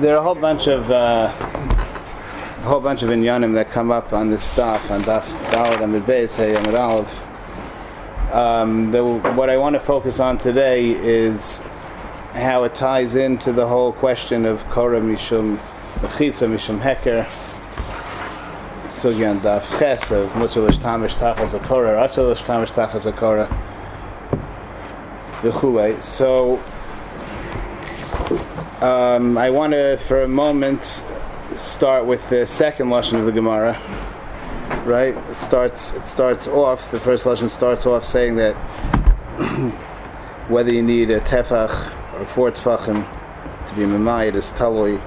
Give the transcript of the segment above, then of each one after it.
there are a whole bunch of uh, a whole bunch of inyanim that come up on this stuff on Daf Dalad Amid Beis Hey Amid Aleph. Um, the, what I want to focus on today is how it ties into the whole question of Korah Mishum Mechitza Mishum Heker Sugyan Daf Ches of Mutzalish Tamish Tachas Akora Ratzalish Tamish Tachas Akora V'chulei. So um, I want to, for a moment, start with the second lashon of the Gemara. Right? It starts. It starts off. The first lashon starts off saying that whether you need a tefach or four tefachim to be memayit is talui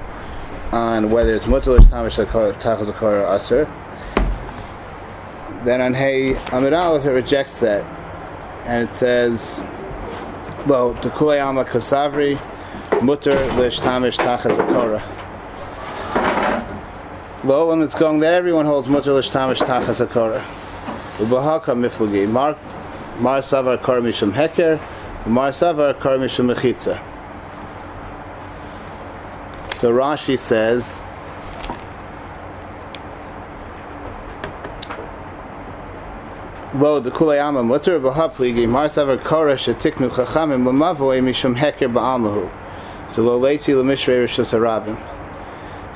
on whether it's mutalish tamish tachas or aser. Then on Hey Amid Aleph it rejects that, and it says, "Well, to kulayama kasavri." Mutter l'shtamish tachas akora. Lolam it's going that everyone holds mutter l'shtamish tachas akora. Ubahaka miflagi mar mar savar kor mishum heker, mar savar kor mishum mechitza. So Rashi says. Lo the kulayama b'hapligi mar savar kora shetiknu chachamim lamavoy mishum heker ba'amahu. To lo leitzi lemishrei rishus harabim.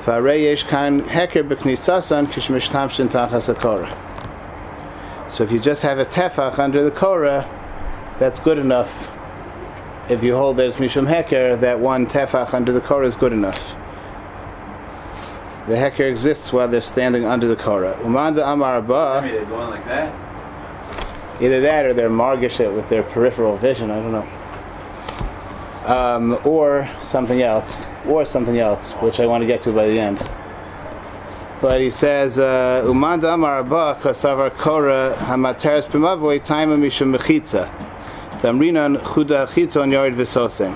Farei yesh kan heker b'knisasan kishmish tamshin tachas hakora. So if you just have a tefach under the korah, that's good enough. If you hold there's mishum heker, that one tefach under the korah is good enough. The heker exists while they're standing under the korah. Umanda amar ba. They're going like that. Either that or they're margish it with their peripheral vision. I don't know um, or something else, or something else, which I want to get to by the end. But he says, "Umanda amar abba kasavar kora hamateres b'mavoy taima mishum mechitza tamrinan chuda chitzon yard v'sosem."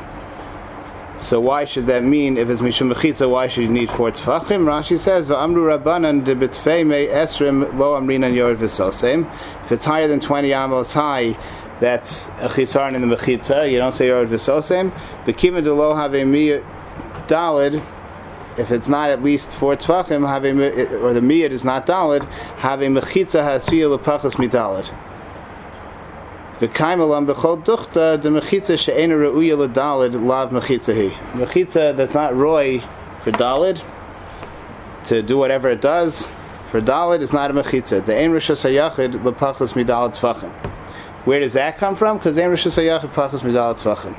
So why should that mean if it's mishum mechitza? Why should you need four tefachim? Rashi says, "V'amru rabbanan debitfei me esrim lo amrinan yard v'sosem." If it's higher than twenty amos high, that's a chisaron in the mechitza. You don't say yord v'sosem. V'kima de lo have a miyat dalid. If it's not at least four tefachim, have a or the miyad is not dalid, have a mechitza hasuya lepachas midalid. V'kaim alam b'chol duchta the mechitza she'ena reuya ledalid lav mechitza hi. Mechitza that's not roy for dalid to do whatever it does. For dalid is not a mechitza. The ein rishas hayachid lepachas midalid tefachim. Where does that come from? Because Ein Rishus HaYachid Pachas Midal Tzvachim.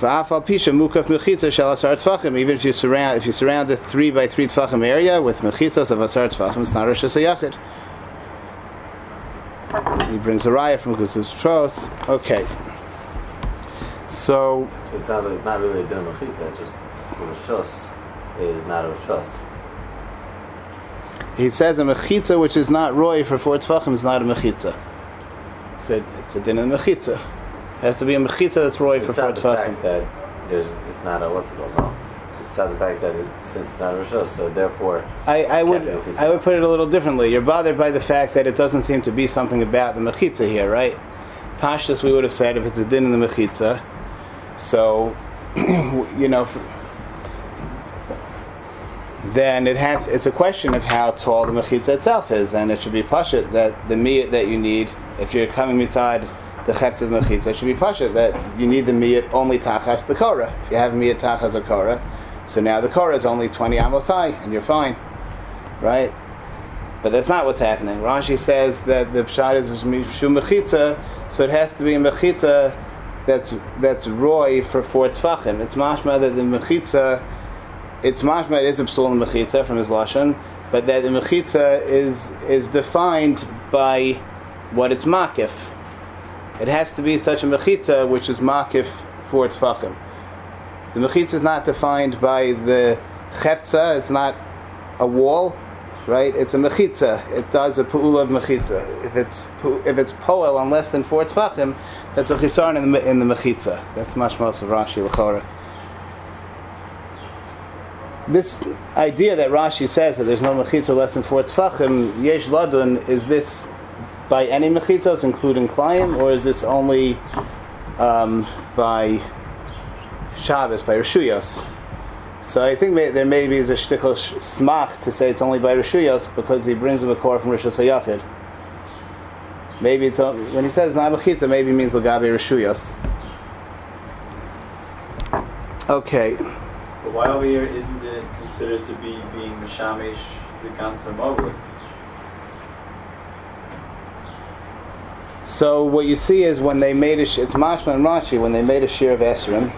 V'afal pisha mukaf mechitza shel asar tzvachim. Even if you surround, if you surround a three by three tzvachim area with mechitzas of asar tzvachim, it's not Rishus HaYachid. He brings a raya from Kuzus Tros. Okay. So. So it sounds like it's not really a din of mechitza. Just rishus is not a rishus. He says a mechitza which is not roy for four tzvachim is not a mechitza said it's a din in the mechitza. It has to be a mechitza that's roy So for four tefachim. that it's not a what's it called no. So it's not the fact that it, since it's not a rishus, so therefore I, I would Can't be mechitza. I would put it a little differently. You're bothered by the fact that it doesn't seem to be something about the mechitza here, right? Pashtus, we would have said if it's a din in the mechitza, so you know. f then it has. It's a question of how tall the mechitza itself is, and it should be pashut that the miyat that you need, if you're coming inside the chetz of mechitza, should be pashut that you need the miyat only tachas the korah. If you have miyat tachas a korah, so now the korah is only 20 amos high, and you're fine, right? But that's not what's happening. Rashi says that the pshat is mishum mechitza, so it has to be a mechitza that's that's roy for four tefachim. It's mashma that the mechitza, it's mashma it is a psul in mechitza from his lashon, but that the mechitza is is defined by what it's makif. It has to be such a mechitza which is makif for its tefachim. The mechitza is not defined by the cheftza. It's not a wall, right? It's a mechitza. It does a pu'ula of mechitza. If it's if it's poel on less than four tefachim, that's a chisaron in the in the mechitza. That's mashmos of Rashi l'chora. This idea that Rashi says that there's no mechitza less than four tefachim, yesh ladun, is this by any mechitzos, including klayim, or is this only um, by Shabbos, by Rishuyos? So I think may, there maybe is a shtickle sh- smach to say it's only by Rishuyos because he brings a core from Rishus HaYachid. Maybe it's when he says Nabachitza, maybe it means Lagabe Rishuyos. Okay. But why over here isn't considered to be being Mishamish the Gansa Mogli? So what you see is when they made a sh- it's Mashma and Rashi when they made a shir of Esrim,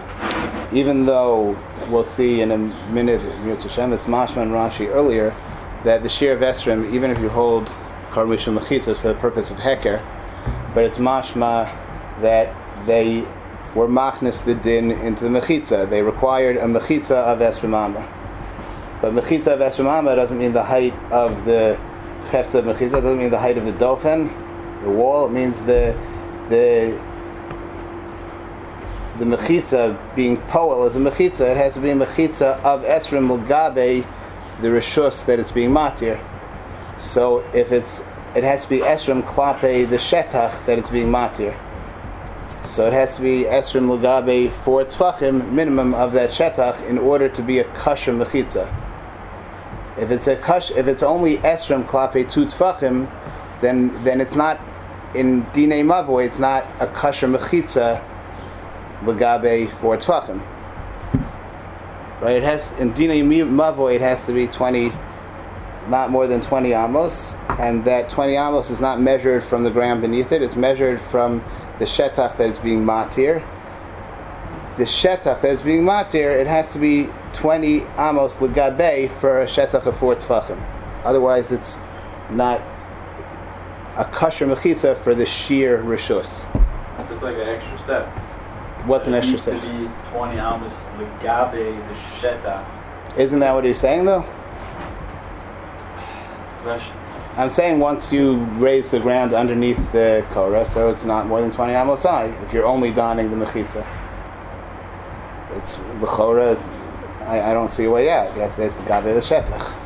even though we'll see in a minute Yirtz Hashem, it's Mashma and Rashi earlier that the shir of Esrim, even if you hold Karmisha Mechitzos for the purpose of Heker, but it's Mashma that they were machnis the din into the Mechitza. They required a Mechitza of Esrim. But Mechitza of Esrim Amma doesn't mean the height of the Chefza of Mechitza, doesn't mean the height of the dofen, the wall. It means the the the mechitza being poel is a mechitza. It has to be a mechitza of esrim mugabe, the rishus that it's being matir. So if it's it has to be esrim klape the shetach that it's being matir. So it has to be esrim mugabe for tfachim minimum of that shetach in order to be a kasher mechitza. If it's a kash, if it's only esrim klape two tfachim, then then it's not in dine mavoy. It's not a kasher mechitza legabe for tfachim. Right? It has in dine mavoy. It has to be twenty, not more than twenty amos, and that twenty amos is not measured from the ground beneath it. It's measured from the shetach that it's being matir. The shetach that it's being matir, it has to be twenty amos legabe for a shetach of four tfachim. Otherwise, it's not a kasher mechitza for the sheer rishus. It's like an extra step. What's an it extra needs step? to be 20 amos legabe the sheta. Isn't that what he's saying though? That's the question. I'm saying once you raise the ground underneath the korah, so it's not more than 20 amos high. If you're only donning the mechitza, it's the korah. I, I don't see a way out. Yes, have to say it's the gabe the shetach.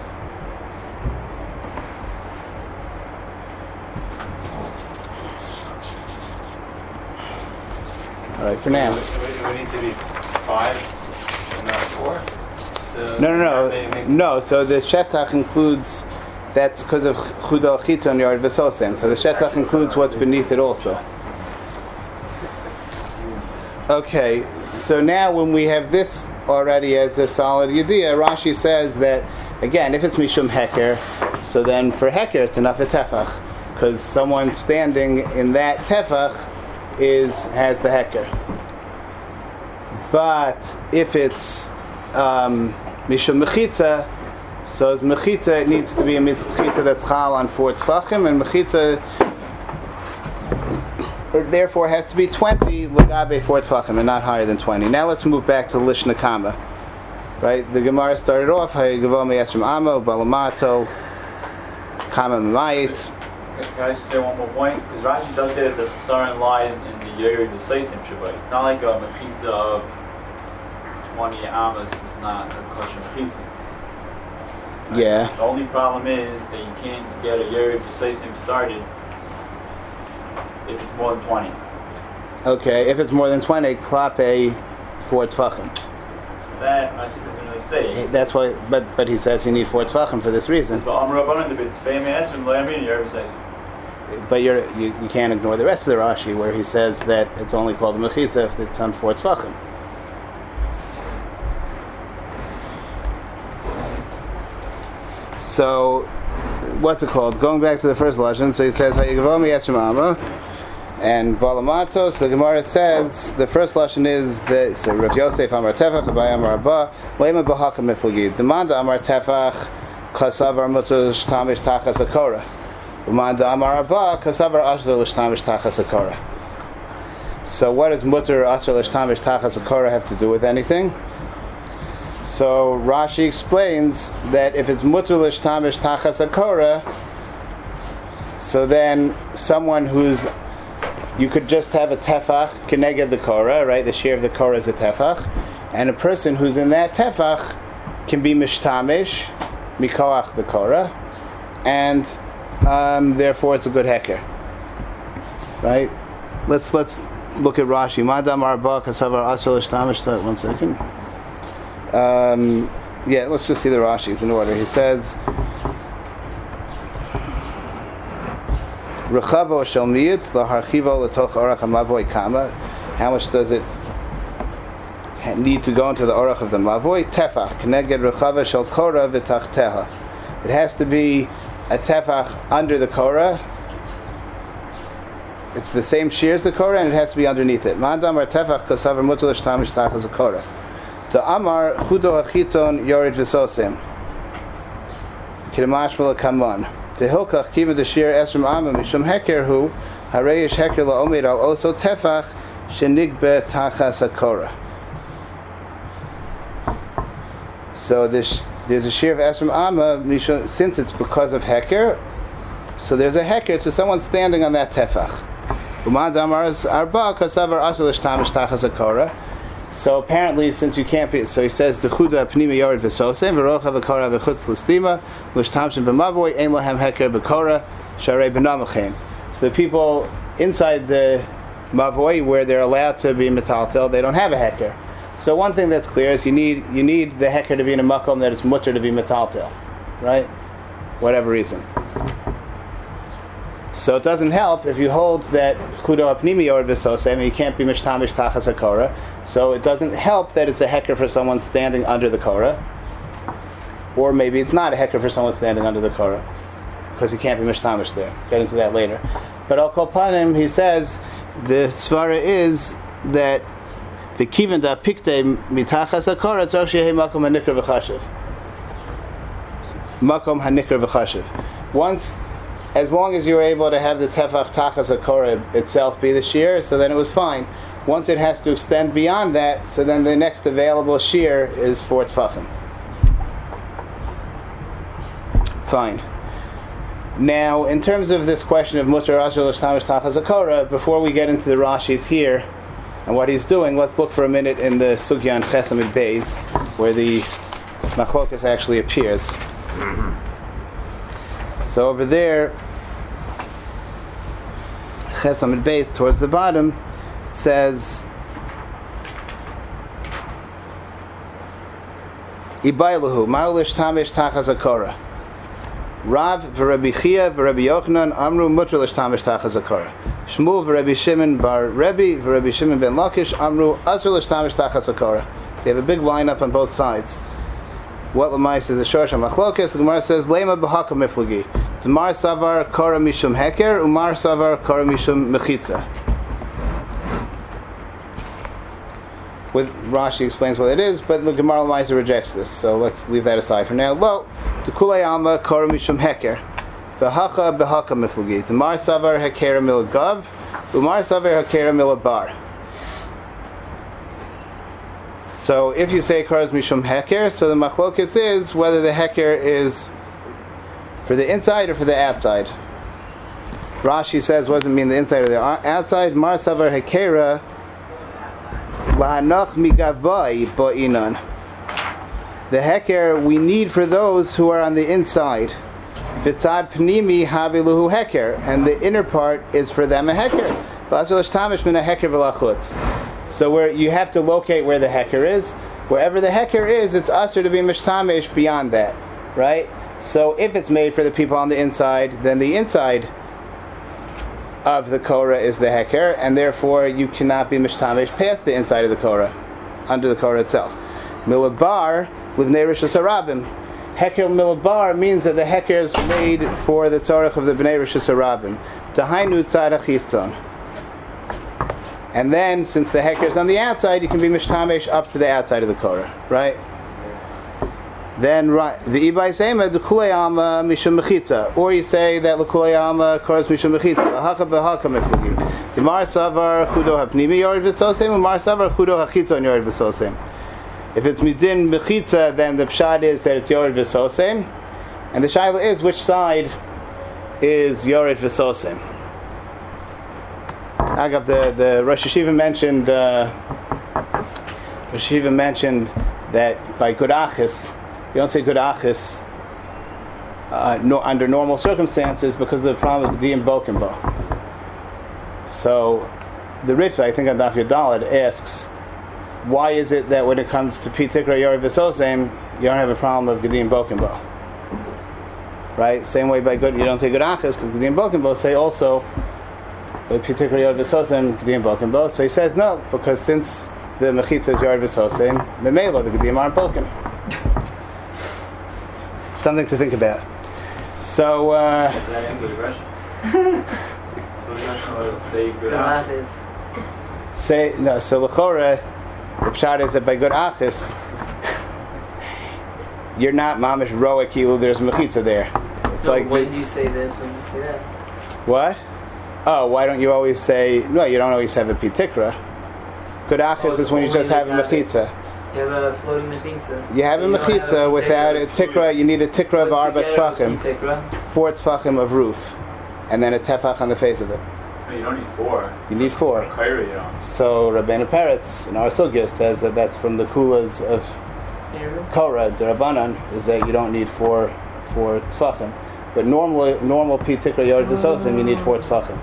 All right, for now. It would- need to be five, and not four. The No, no, no, no. So the shetach includes. That's because of chudo chitzon yard v'sosen. So the shetach includes what's beneath it also. Okay, so now when we have this already as a solid idea, Rashi says that again, if it's mishum heker, so then for heker it's enough a tefach, because someone standing in that tefach is has the heker. But if it's um, mishum mechitza, so as mechitza it needs to be a mechitza that's chal on four tefachim, and mechitza it therefore has to be 20 legabe four tefachim and not higher than 20. Now let's move back to lishna kama. Right, the Gemara started off hayagavom yesrim amo balamato kama mamayit. Can I just say one more point? Because Rashi does say that the Saran lies in the Yair Desaisim Shabbat. It's not like a Mechitza of 20 Amos is not a kosher Mechitza. Right? Yeah. The only problem is that you can't get a Yair Desaisim started if it's more than 20. Okay, if it's more than 20, klape four tefachim. So that, Rashi doesn't really say. That's why, but but he says you need four tefachim for this reason. But Amr Rabbanan, the bit famous and Lamin Yair Desaisim. But you're, you you can't ignore the rest of the Rashi where he says that it's only called a mechitza if it's on four tefachim. So, what's it called? Going back to the first lesson, so he says, and Balamato. So the Gemara says the first lesson is that so Rav Yosef Amar Tefach, Abai Amar Abba, Lema Bahaka Miflagi. Demanda Amar Tefach, Kasavar Mutush Tamish Tachas Akora. Demanda Amar Abba, Kasavar Asher Lishtamish Tachas Akora. So what does Mutter Asher Lishtamish Tachas Akora have to do with anything? So Rashi explains that if it's mutter tamish tachas akora, so then someone who's you could just have a tefach keneged the korah, right? The share of the korah is a tefach, and a person who's in that tefach can be mishtamish mikoach the korah, and um, therefore it's a good heker, right? Let's let's look at Rashi. Madam arba kasavar asr lishtamish. One second. Um, yeah, let's just see the Rashi's in order. He says, Rechavo orach kama. How much does it need to go into the orach of the mavoy? Tefach kora. It has to be a tefach under the kora. It's the same shear as the kora, and it has to be underneath it. Mandam or tefach kosaver mutal shtamish tachas a. To Amar chudo hachitzon yorid v'sosim. Kidamashmal kamon. The hilkach kiva the shir esrim amma mishum heker hu hareish heker la'omed al also tefach shenigbe tachas hakora. So this, there's a shir of esrim amma since it's because of heker. So there's a heker. So someone standing on that tefach. Umad Amar's arba kasavar asalish tamish tachas hakora. So apparently, since you can't be, so he says the chuda pnima yored v'sosem v'rocha v'kora v'chutz l'stima l'shtamshin b'mavoy ein lahem heker b'kora sharei b'namachem. So the people inside the mavoy where they're allowed to be metaltel, they don't have a heker. So one thing that's clear is you need you need the heker to be in a makom that it's mutter to be metaltel, right? Whatever reason. So it doesn't help if you hold that chudo apnimi or v'sosem, you can't be mishtamish tachas hakora. So it doesn't help that it's a hecker for someone standing under the kora, or maybe it's not a hecker for someone standing under the kora, because you can't be mishtamish there. Get into that later. But al kolpanim, he says the svara is that the kivan da pikte mitachas hakora tzarch shehe makom hanikr v'chashiv. Makom hanikr v'chashiv. Once as long as you were able to have the tefach tachas akora itself be the shear, so then it was fine. Once it has to extend beyond that, so then the next available shear is four tefachim. Fine. Now, in terms of this question of mutar tachas before we get into the Rashi's here and what he's doing, let's look for a minute in the Sugyan Chesamid Beis, where the machlokas actually appears. Mm-hmm. So over there, Chesamid base towards the bottom, it says Ibailahu, Maulish Tamish Tachas Akora. Rav v'Rabbi Chia v'Rabbi Yochanan Amru Mutralish Tamish Tachas Akora. Shmuel v'Rabbi Shimon bar Rebbe v'Rabbi Shimon ben Lakish Amru Azralish Tamish Tachas Akora. So you have a big lineup on both sides. What Lamais is a Shorsh Machlokes. The Gemara says Lema b'Haka Miflagi. Tamar Savar Kora Mishum Heker, Umar Savar Kora Mishum Mechitza. With Rashi explains what it is, but the Gemara Lamais rejects this, so let's leave that aside for now. Lo, the Kulei Alma Kora Mishum Heker. V'Hacha b'Haka Miflagi. Tamar Savar Hekera Milagav, Umar Savar Hekera Milabar. So if you say Karas Mishum Heker, so the machlokis is whether the Heker is for the inside or for the outside. Rashi says what does it mean the inside or the outside? Mar Savar Hekera Lahanach Migavai Ba'inan. The Heker we need for those who are on the inside. Vitzad Pnimi Haviluhu Heker, and the inner part is for them a Heker. So where you have to locate where the hecker is. Wherever the hecker is, it's usher to be mishtamish beyond that, right? So if it's made for the people on the inside, then the inside of the Korah is the hecker, and therefore you cannot be mishtamish past the inside of the Korah, under the Korah itself. Milabar livnei rishus harabim. Heker milabar means that the hecker is made for the tzarech of the bnei rishus harabim. Dahainu tzarech and then, since the hecker is on the outside, you can be mishtamesh up to the outside of the Korah, right? Then, right, the Ibai Sema, the Kuleyama Mishum Mechitza. Or you say that the Kuleyama Koras Mishum Mechitza. Haka Behaka Meflagi. Demar Savar Chudo Hapnimi Umar Savar Chudo. If it's Midin Mechitza, then the Pshad is that it's Yored V'Sosem. And the Shaila is which side is Yored V'Sosem. Agav, the, the Rosh Yeshiva mentioned, uh, Rosh Yeshiva mentioned that by Gurachis, you don't say Gurachis uh, no, under normal circumstances because of the problem of Diyam Bokenbo. So the Ritva, I think on Daf Yadalad, asks why is it that when it comes to Pitikra Yor Visosem, you don't have a problem of Gedim Bokenbo? Right? Same way by good, you don't say good because Gedim Bokenbo say also, by Pitikra Yor Visosem, Gedim Bokenbo. So he says no, because since the Mechitza is Yor Visosem, Memelo, the Gedim aren't Boken. Something to think about. So, uh, Did that answer the question? the question was say good out. Gramachis. say no. So lechora, the pshat is that by good achis, you're not mamish roa kilu. There's mechitza there. It's So like when the- do you say this? When do you say that? what? Oh, why don't you always say no? You don't always have a pitikra. Good achis Oh, is when you just have a guy- mechitza. You have a floating mechitza. You have a You mechitza without a tikra. tikra. You need a tikra of arba the get of tfachim, tikra? four tfachim of roof, and then a tefach on the face of it. No, you don't need four. You need four. Kairi, you don't. So Rabbeinu Peretz in our sugya says that that's from the kulas of Here. Korah, Derabanan, is that you don't need four four tfachim. But normal normal pi tikra yard v'sosim, you need four tfachim.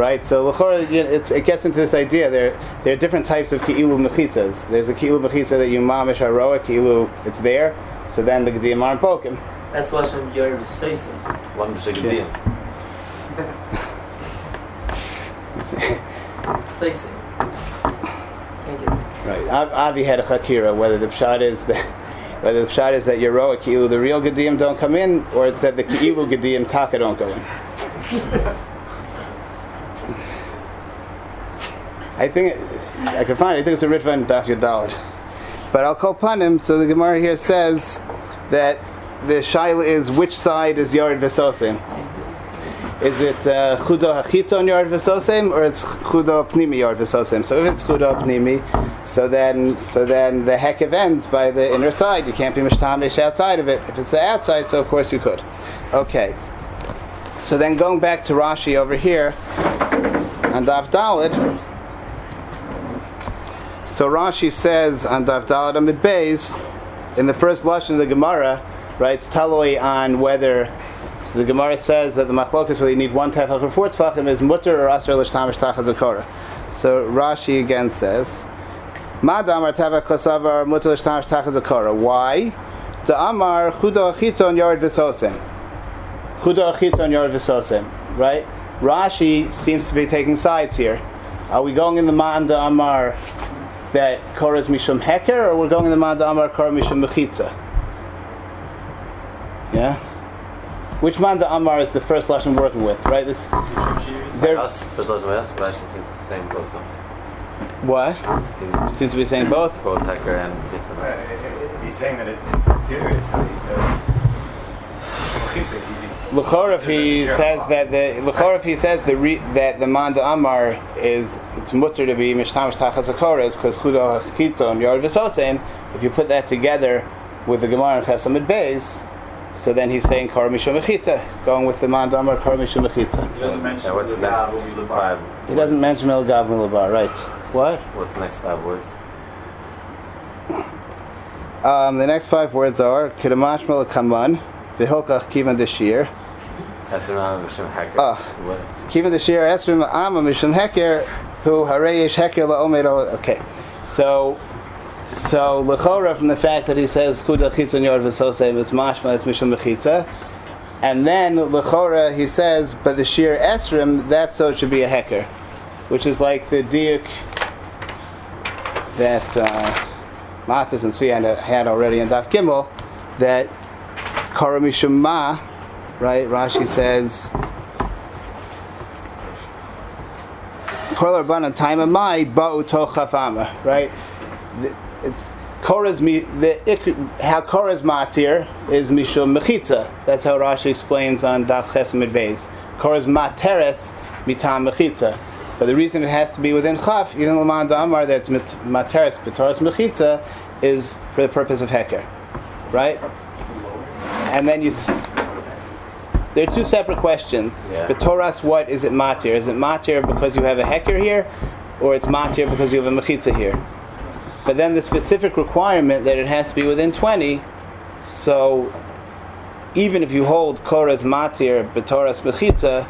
Right, so l'chora, you know, it gets into this idea. There, there are different types of ki'ilu mechitzas. There's a ki'ilu mechitza that you mamish aroa, ki'ilu, it's there. So then the gedim aren't pokim. That's Lashon of Yor V'Seisim. One b'shegedim. Seisim. Can't get it. Right, Av- Avi had a chakira. Whether the pshat is that, whether the pshat is that Yeroa ki'ilu, the real gedim don't come in, or it's that the ki'ilu gedim taka don't go in. I think I can find. It. I think it's a Ritva and Daf Yudalad. But I'll call upon him. So the Gemara here says that the shaila is which side is yard v'sosim. Is it uh, chudo hachitzon yard v'sosim or it's chudo pnimi yard v'sosim? So if it's chudo pnimi, so then so then the hekev ends by the inner side. You can't be mishtamish outside of it. If it's the outside, so of course you could. Okay. So then going back to Rashi over here on Daf Dalit. So Rashi says on Daf Dalit Amid Beis, in the first lashon of the Gemara, writes taloi on whether. So the Gemara says that the machlokas whether you need one tefach or four tefachim is mutter or asr l'shtamish tachazakora. So Rashi again says, Ma damar tefach kosavar mutter l'shtamish tachazakora. Why? The amar chudo achitzon yard v'sosim. Chudo achitzon yard v'sosim. Right? Rashi seems to be taking sides here. Are we going in the Ma'anda Amar that Korah is Mishum Heker, or we're going in the Ma'anda Amar Korah Mishum Mechitza? Yeah? Which Ma'anda Amar is the first lesson we're working with, right? This, there, Us, first lesson by us, but actually seems the same both. though. what? He- Seems to be saying both. Both Hecker and Kitzur. If he's saying that it's here, it's how he says. Mechitza, if he says that the L'chor if he says the re, that the Manda Amar is it's mutter to be mishtamish tachas akoras because chudo chiton yard v'sosein. If you put that together with the Gemara and Chesamid Beis, so then he's saying kor mishum mechitza. He's going with the Manda Amar kor mishum mechitza. He doesn't mention Yeah, what's the the next Gav, will five? He doesn't mention El Gav Milabar, right? What? What's the next five words? Um, the next five words are Kidamash Kaman, Vihilkach Kivan Deshir. Esrimam Mishim Hecker. Ah. Kivan Deshir Esrim Amma Mishum Heker, who Hareyish Heker La'omedo. Okay, so so Lechora from the fact that he says Chuda Chitzon Yord V'Sosei is Mashma is Mishum Mechitza, and then Lechora he says, but the Shir Esrim that so it should be a Heker, which is like the diuk that uh, Matzis and Tzvi had, had already in Daf Gimel that Kara Mishum right? Rashi says. Kol Rabbanan time of my ba'u tochafama, right? It's Korah's the how Korah's matir is mishum mechitza. That's how Rashi explains on Daf Chesamid Beis. Korah's materes mitam mechitza. But the reason it has to be within chaf, even Laman Damar, that it's mit- materes b'toras mechitza, is for the purpose of heker, right? And then you. S- they're two separate questions. Yeah. The Torah's what is it matir? Is it matir because you have a heker here, or it's matir because you have a mechitza here? But then the specific requirement that it has to be within 20, so even if you hold Korah's matir, b'toras mechitza,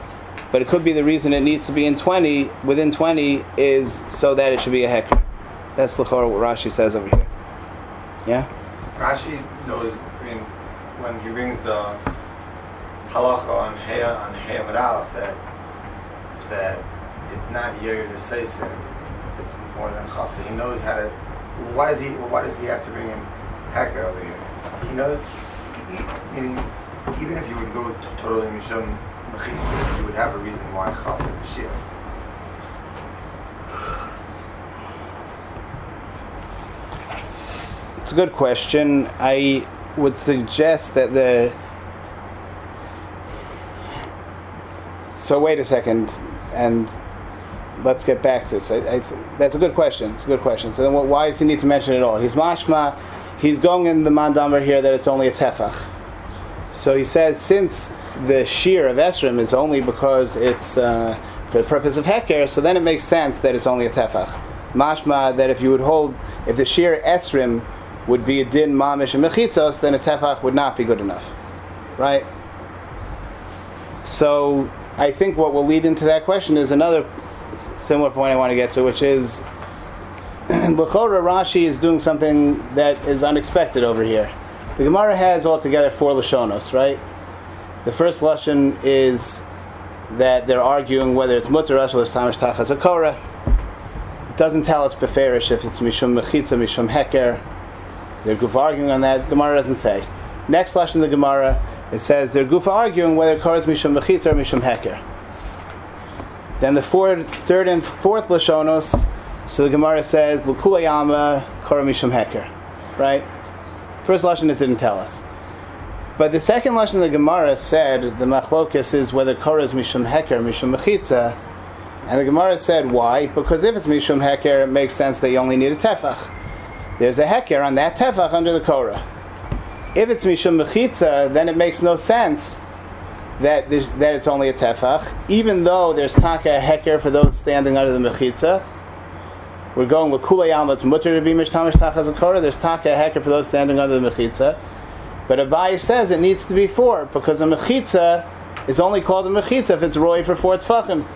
but it could be the reason it needs to be in 20, within 20 is so that it should be a heker. That's l'chora what Rashi says over here. Yeah. Rashi knows, I mean, when he brings the halacha on Heya on Heya Mid Aleph that that it's not Yair to say sin if it's more than Chaf. So he knows how to. Why does he? Why does he have to bring in Hacker over here? He knows. Meaning, even if you would go to totally Mishum Mechitza, you would have a reason why Chaf is a shield. It's a good question. I would suggest that the. So wait a second, and let's get back to this. I, I that's a good question. It's a good question. So then, what, why does he need to mention it all? He's mashma. He's going in the mandamar here that it's only a tefach. So he says since the shear of esrim is only because it's uh, for the purpose of heker, so then it makes sense that it's only a tefach. Mashma that if you would hold, if the shear esrim would be a din mamish and mechitzos, then a tefach would not be good enough, right? So I think what will lead into that question is another similar point I want to get to, which is L'chora Rashi is doing something that is unexpected over here. The Gemara has altogether four lashonos, right? The first lashon is that they're arguing whether it's mutter or tamish tachas akora. It doesn't tell us beferish if it's mishum mechitza, mishum heker. They're goof arguing on that. Gemara doesn't say. Next lashon in the Gemara, it says they're goof arguing whether kora is mishum mechitza or mishum heker. Then the fourth, third and fourth lashonos, so the Gemara says lukulayama kora mishum heker, right? First lashon it didn't tell us. But the second lashon of the Gemara said the machlokas is whether kora is mishum heker, mishum mechitza, and the Gemara said why? Because if it's mishum heker, it makes sense that you only need a tefach. There's a heker on that tefach under the kora. If it's mishum mechitza, then it makes no sense that that it's only a tefach, even though there's taka heker for those standing under the mechitza. We're going l'kula yalma, it's mutter to be mishtamish tachas a kora. There's taka heker for those standing under the mechitza. But Abai says it needs to be four because a mechitza is only called a mechitza if it's roy for four tefachim.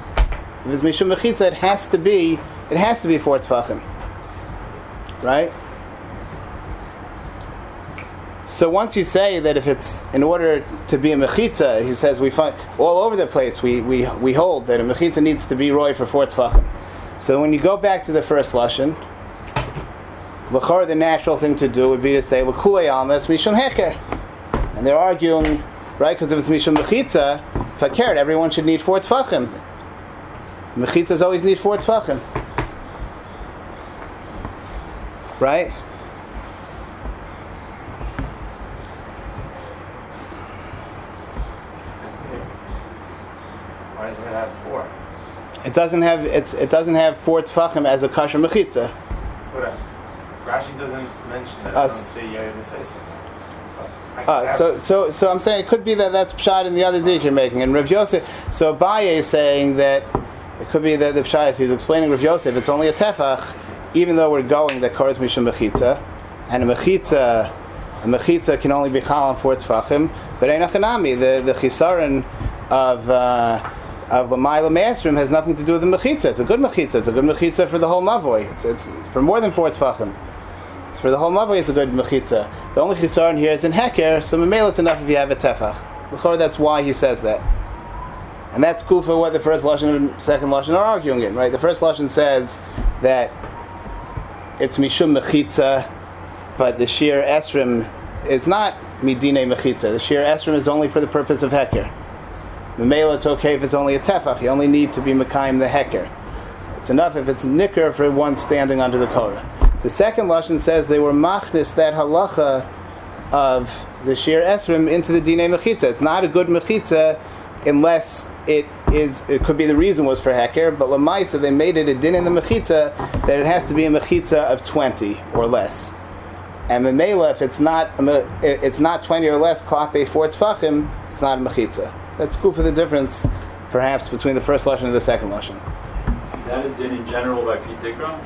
If it's mishum mechitza, it has to be it has to be four tefachim, right? So once you say that if it's in order to be a mechitza, he says we find all over the place we, we, we hold that a mechitza needs to be roy for four tefachim. So when you go back to the first lashon, l'chor the natural thing to do would be to say l'kulei almas mishum heker, and they're arguing right because if it's mishum mechitza, fakert everyone should need four tefachim. Mechitzas always need four tefachim, right? Why doesn't it have four? It doesn't have it's it doesn't have four tefachim as a kasher mechitza. Rashi doesn't mention that. Us. It doesn't say Yair to say so. So, I Uh, have- so, so, so I'm saying it could be that that's pshat in the other dig you're making. And Rav Yosef, so Abaye is saying that it could be that the pshat is he's explaining Rav Yosef. It's only a tefach, even though we're going that kores mishum mechitza, and a mechitza, a mechitza can only be chalam for tefachim. But einachanami, the the chisaron of. Uh, of Lamaila Maestrim has nothing to do with the mechitza. It's a good mechitza. It's a good mechitza for the whole mavoy. It's, it's for more than four tefachim. It's for the whole mavoi, it's a good mechitza. The only chisaron here is in heker, so memela it's enough if you have a tefach. B'chor, that's why he says that. And that's kufa what the first lashon and second lashon are arguing in, right? The first lashon says that it's mishum mechitza, but the sheer esrim is not midine mechitza. The sheer esrim is only for the purpose of heker. Memela, it's okay if it's only a tefach. You only need to be mekayim the heker. It's enough if it's nicker for one standing under the Korah. The second lashon says they were machnis that halacha of the shir esrim into the dine mechitza. It's not a good mechitza unless it is. It could be the reason was for heker, but lamaisa they made it a din in the mechitza that it has to be a mechitza of twenty or less. And memela, if it's not it's not twenty or less, klape for tfachim, it's not a mechitza. That's cool for the difference, perhaps between the first lashon and the second lashon. Is that a din in general by Pete Tikra?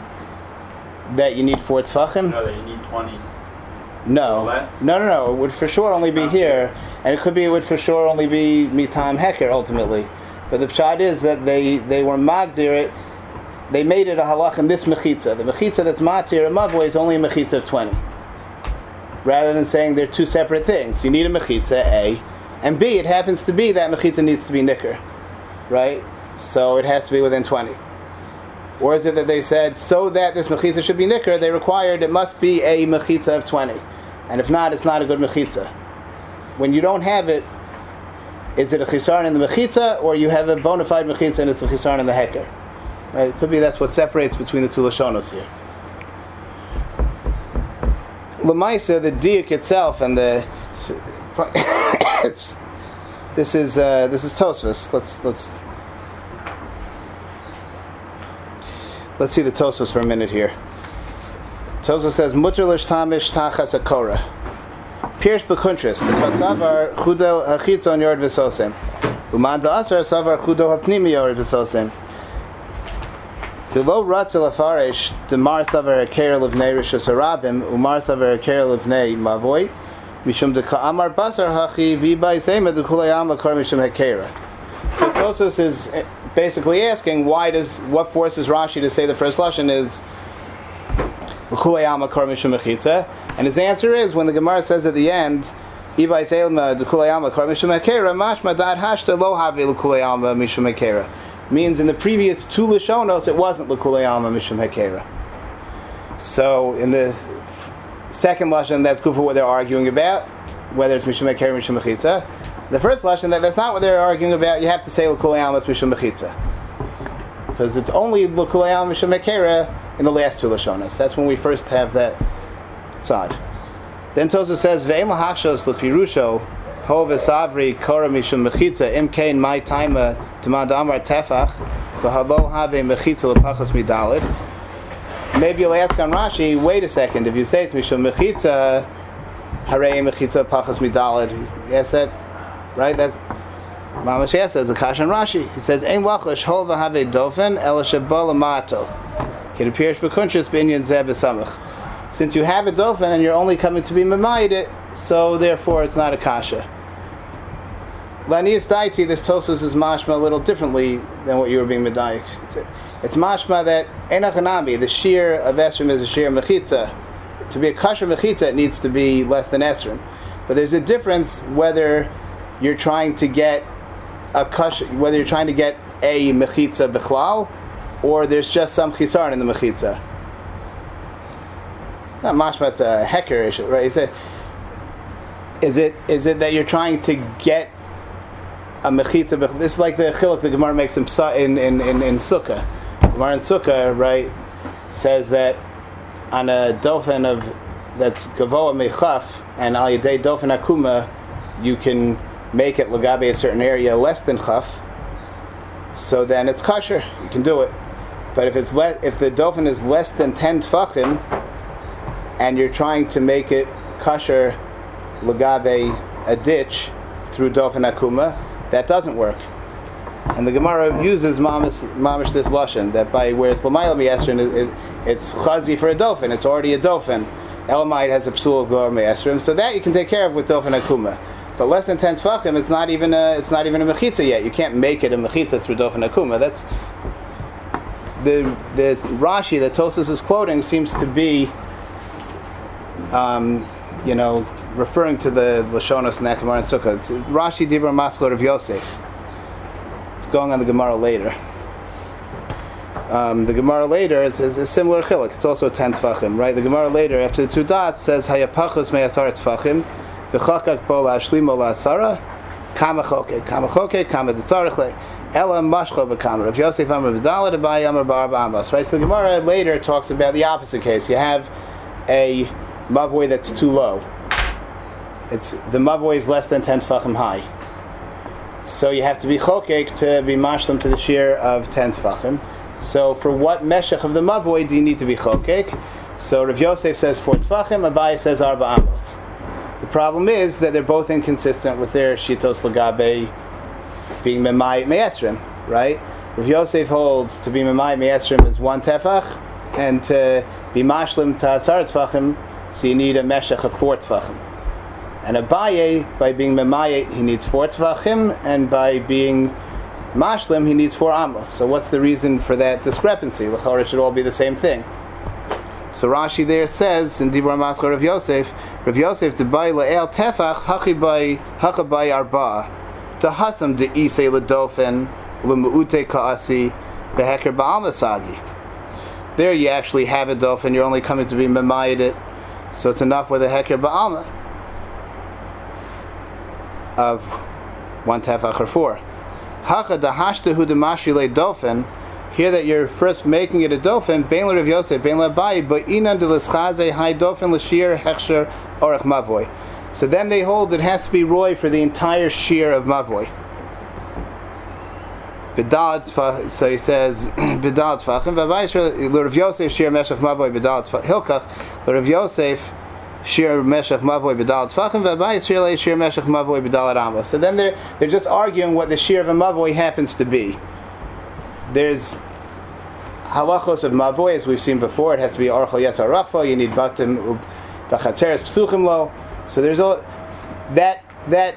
That you need four tfachim. No, that you need 20. No. No, no, no. It would for sure only be Oh. here, and it could be it would for sure only be mitam heker ultimately. But the pshat is that they they were magdir it they made it a halach in this mechitza. The mechitza that's matir and mavoi is only a mechitza of 20. Rather than saying they're two separate things. You need a mechitza, A, and B, it happens to be that mechitza needs to be nicker, right? So it has to be within 20. Or is it that they said, so that this mechitza should be nicker, they required it must be a mechitza of 20. And if not, it's not a good mechitza. When you don't have it, is it a chisaron in the mechitza, or you have a bona fide mechitza and it's a chisaron in the heker? Right? It could be that's what separates between the two lashonos here. Lamaisa, the diak itself, and the it's this is uh, this is Tosfos. Let's let's let's see the Tosfos for a minute here. Tosfos says mutter tamish tachas akora. Pierce bekuntris. The kasavar chudo hachitzon yord v'sosem. Uman da'asar savar chudo hapnimi yord v'sosem. V'lo ratzel afarish demar savar aker levnei rishos harabim umar savar aker levnei mavoi mishum de ka'amar basar hachi v'bai sema de kulayam akar mishum hekera. So Tosos is eh, basically asking why does what forces Rashi to say the first lashon is L'kulayama kar mishum mechitza, and his answer is when the Gemara says at the end, "Ibay seilma d'kulayama kar mishum mekera," mashma dad hashta lo havi mishum mekera, means in the previous two lashonos it wasn't l'kulayama mishum mekera. So in the second lashon, that's good for what they're arguing about, whether it's mishum or mishum mechitza. The first lashon, that that's not what they're arguing about. You have to say l'kulayama mishum mechitza because it's only l'kulayam mishum in the last two lashonas. That's when we first have that tzad. Then Tosa says ve'en lahachshos lepirusho ho v'savri kora mishum mechitza im kein my taima tamad amar tefach v'halo have mechitza lepachas midalid. Maybe you'll ask on Rashi, wait a second, if you say it's mishum mechitza, harei mechitza pachas midalid. Yes, that right? That's Mamash says the Kashan Rashi. He says, "Ein lachash hol v'have dofen el shebal amato." It appears bekuntris binyan zeh b'samach. Since you have a dofen and you're only coming to be mamayid it, so therefore it's not a kasha. Lanias daiti, this tosos is mashma a little differently than what you were being medayik. It's, mashma that enachanami, the shear of esrim is a shear mechitza. To be a kasha mechitza, it needs to be less than esrim. But there's a difference whether you're trying to get a kasha, whether you're trying to get a mechitza bichlal, or there's just some chisaron in the mechitza. It's not mashma; it's a hecker issue, right? You say, is it is it that you're trying to get a mechitza? This is like the chiluk the Gemara makes in in in in, in sukkah. Gemara in sukkah, right, says that on a dofen of that's gavoa mechaf and al yedei Dofen akuma, you can make it lagabe a certain area less than chaf. So then it's kosher. You can do it. But if it's le- if the dofen is less than ten tfachim, and you're trying to make it kosher lagabe a ditch through dofen akuma, that doesn't work. And the Gemara uses mamish, mamish this lashon that by whereas lamayla miyesrin it, it, it's chazi for a dofen, it's already a dofen. Elamite has a psul of miyesrim, so that you can take care of with dofen akuma. But less than ten tfachim, it's not even a it's not even a mechitza yet. You can't make it a mechitza through dofen akuma. That's the the Rashi that Tosis is quoting seems to be, um, you know, referring to the Lashonos and Gemara and Sukkah. It's Rashi Dibra Maskot of Yosef. Going on the Gemara later. Um, the Gemara later is, is a similar chiluk. It's also ten tfachim, right? The Gemara later, after the two dots, says Hayapachos me'asar tfachim, v'chakak bo la'ashlimo la'asara, kama choke, kama choke, kama detzarich Ela mashcha b'kama. Rav Yosef Amar b'dalet abai Amar bar b'ambas. Right. So the Gemara later talks about the opposite case. You have a mavoi that's too low. It's the mavoi is less than ten tefachim high. So you have to be chokek to be mashlam to the shear of ten tefachim. So for what meshach of the mavoi do you need to be chokek? So Rav Yosef says four tefachim. Abai says arba amos. The problem is that they're both inconsistent with their shitos lagabe being memai me'esrim, right? Rav Yosef holds to be memai me'esrim is one tefach, and to be mashlim to asar tefachim, so you need a meshach of four tefachim. And Abaye, by being memai, he needs four tefachim, and by being Mashlim, he needs four amos. So what's the reason for that discrepancy? L'chor, it should all be the same thing. So Rashi there says in Dibra Maskar of Yosef, Rav Yosef to buy la'el tefach hachibai hachabai arba to hasam de isay ledofen lemuute kaasi beheker ba'amasagi. There you actually have a dofen, you're only coming to be memayed it, so it's enough with a heker ba'alma of one tefach or four. Hacha dahashtahu demashri le dofen. Here that you're first making it a dofen, bein Rav Yosef, bein Labai, but inan de l'schaze hai dofen l'shir hechsher orach mavoy. So then they hold it has to be roy for the entire shear of mavoy. B'dal so he says, B'dal tzfachim, v'avayis l'Rav Yosef shir meshach mavoy b'dal tzfach, hilkach, l'Rav Yosef shir meshach mavoy b'dal tzfachim, v'avayis shir shir meshach mavoy b'dal aramos. So then they're, they're just arguing what the shear of a mavoy happens to be. There's halachos of mavoy, as we've seen before, it has to be archel yetzar rachfa, you need batim b'chatzeres psuchim lo. So there's all, that, that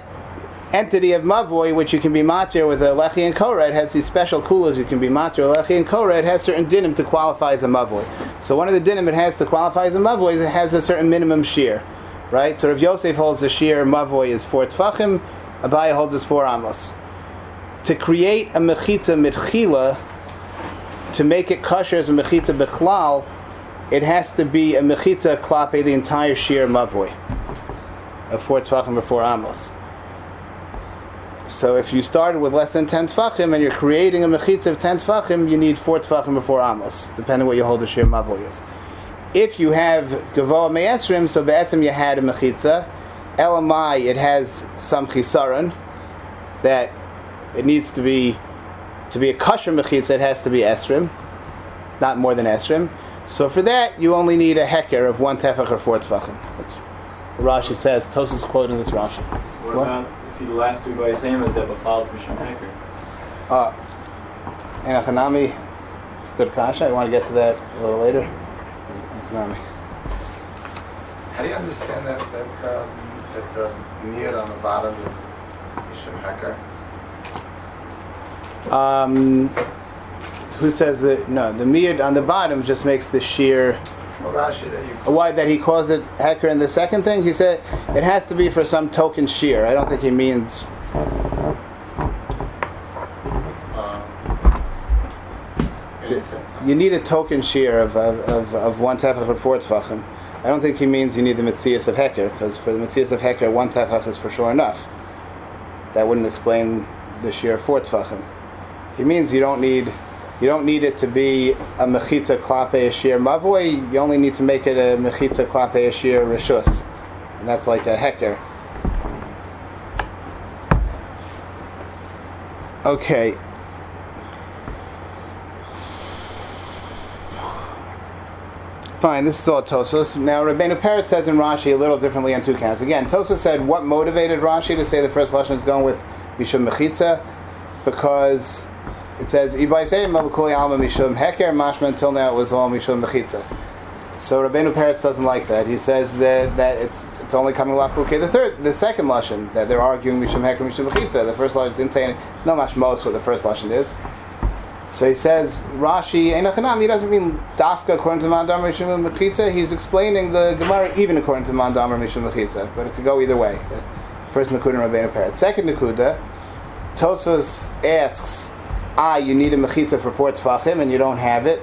entity of mavoy, which you can be matir with a lechi and kored, has these special kulas. You can be matir lechi and kored has certain dinim to qualify as a mavoy. So one of the dinim it has to qualify as a mavoy is it has a certain minimum shear, right? So if Yosef holds the shear mavoy is four tfachim, Abaya holds is four amos. To create a mechitza mitchila, to make it kosher as a mechitza bechlal, it has to be a mechitza klape the entire shear mavoy of four tfachim or four amos. So if you started with less than 10 tfachim and you're creating a mechitza of 10 tfachim, you need 4 tfachim before amos, depending what you hold the shir mavoy is. If you have gavoa me'esrim, so be'etzim you had a mechitza, elamai, it has some chisaron, that it needs to be, to be a kosher mechitza, it has to be esrim, not more than esrim. So for that, you only need a heker of 1 tefach or 4 tfachim. That's Rashi says, Tosis quoting this Rashi. What, What? About if the last two by same as that Bafal's Mishum Hecker? Uh, Enochanami, it's a good kasha. I want to get to that a little later. Enochanami. How do you understand that that um, that the near on the bottom is Mishum Hecker? Um, who says that? No, the miyad on the bottom just makes the sheer. Why that he calls it hecker in the second thing? He said it has to be for some token shear. I don't think he means. You need a token shear of, of, of, of one tefach or four tefachim. I don't think he means you need the mitzias of hecker, because for the mitzias of hecker, one tefach is for sure enough. That wouldn't explain the shear of four tefachim. He means you don't need you don't need it to be a mechitza klape a shear mavoi. You only need to make it a mechitza klape a shear rishus, and that's like a hecker. Okay. Fine, this is all Tosos. Now, Rabbeinu Peretz says in Rashi a little differently on two counts. Again, Tosos said what motivated Rashi to say the first lesson is going with Mishum Mechitza? Because it says, Ibai say Malukuli Alma Mishum Heker, Mashma until now it was all Mishum Mechitza. So Rabbeinu Peretz doesn't like that. He says that, that it's it's only coming lafuke the third, the second lashon that they're arguing mishum heker mishum mechitza. The first lashon didn't say any, it's not much most what the first lashon is. So he says Rashi Einachanam. He doesn't mean dafka according to Mandamar mishum mechitza. He's explaining the Gemara even according to Mandamar mishum mechitza, but it could go either way. First Nakuda Rabbeinu Peretz. Second Nakuda, Tosfos asks, ah, you need a mechitza for four tefachim and you don't have it.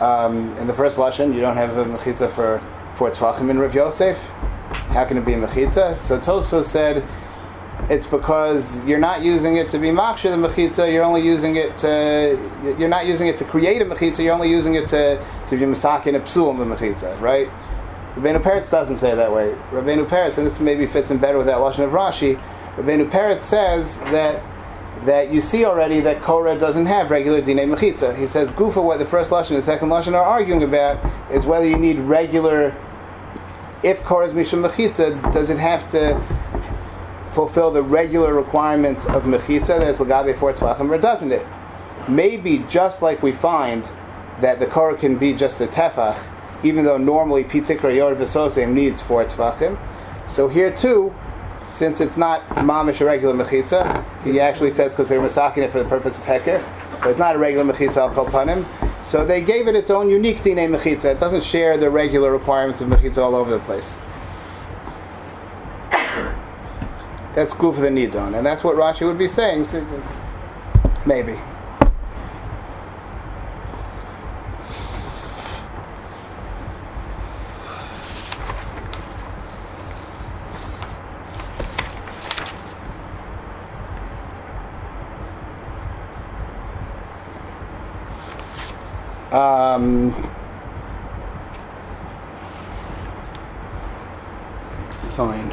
Um, in the first lashon, you don't have a mechitza for four tefachim in Rav Yosef. How can it be a mechitza? So Tosfos said it's because you're not using it to be machshir the mechitza. You're only using it to. You're not using it to create a mechitza. You're only using it to to be masakin a psul the mechitza, right? Rabbeinu Peretz doesn't say it that way. Rabbeinu Peretz, and this maybe fits in better with that lashon of Rashi. Rabbeinu Peretz says that that you see already that Korah doesn't have regular dinei mechitza. He says Gufa, what the first lashon and the second lashon are arguing about is whether you need regular. If Korah is mishum mechitza, does it have to fulfill the regular requirement of mechitza? There's lagabe for tzvachim, or doesn't it? Maybe just like we find that the Korah can be just a tefach, even though normally pitikra yor v'sosem needs four tzvachim. So here too, since it's not mamish a regular mechitza, he actually says because they're masaking it for the purpose of heker, but it's not a regular mechitza al kolpanim. So they gave it its own unique dine mechitza. It doesn't share the regular requirements of mechitza all over the place. That's good for the nidon, and that's what Rashi would be saying. so- Maybe. Um, fine.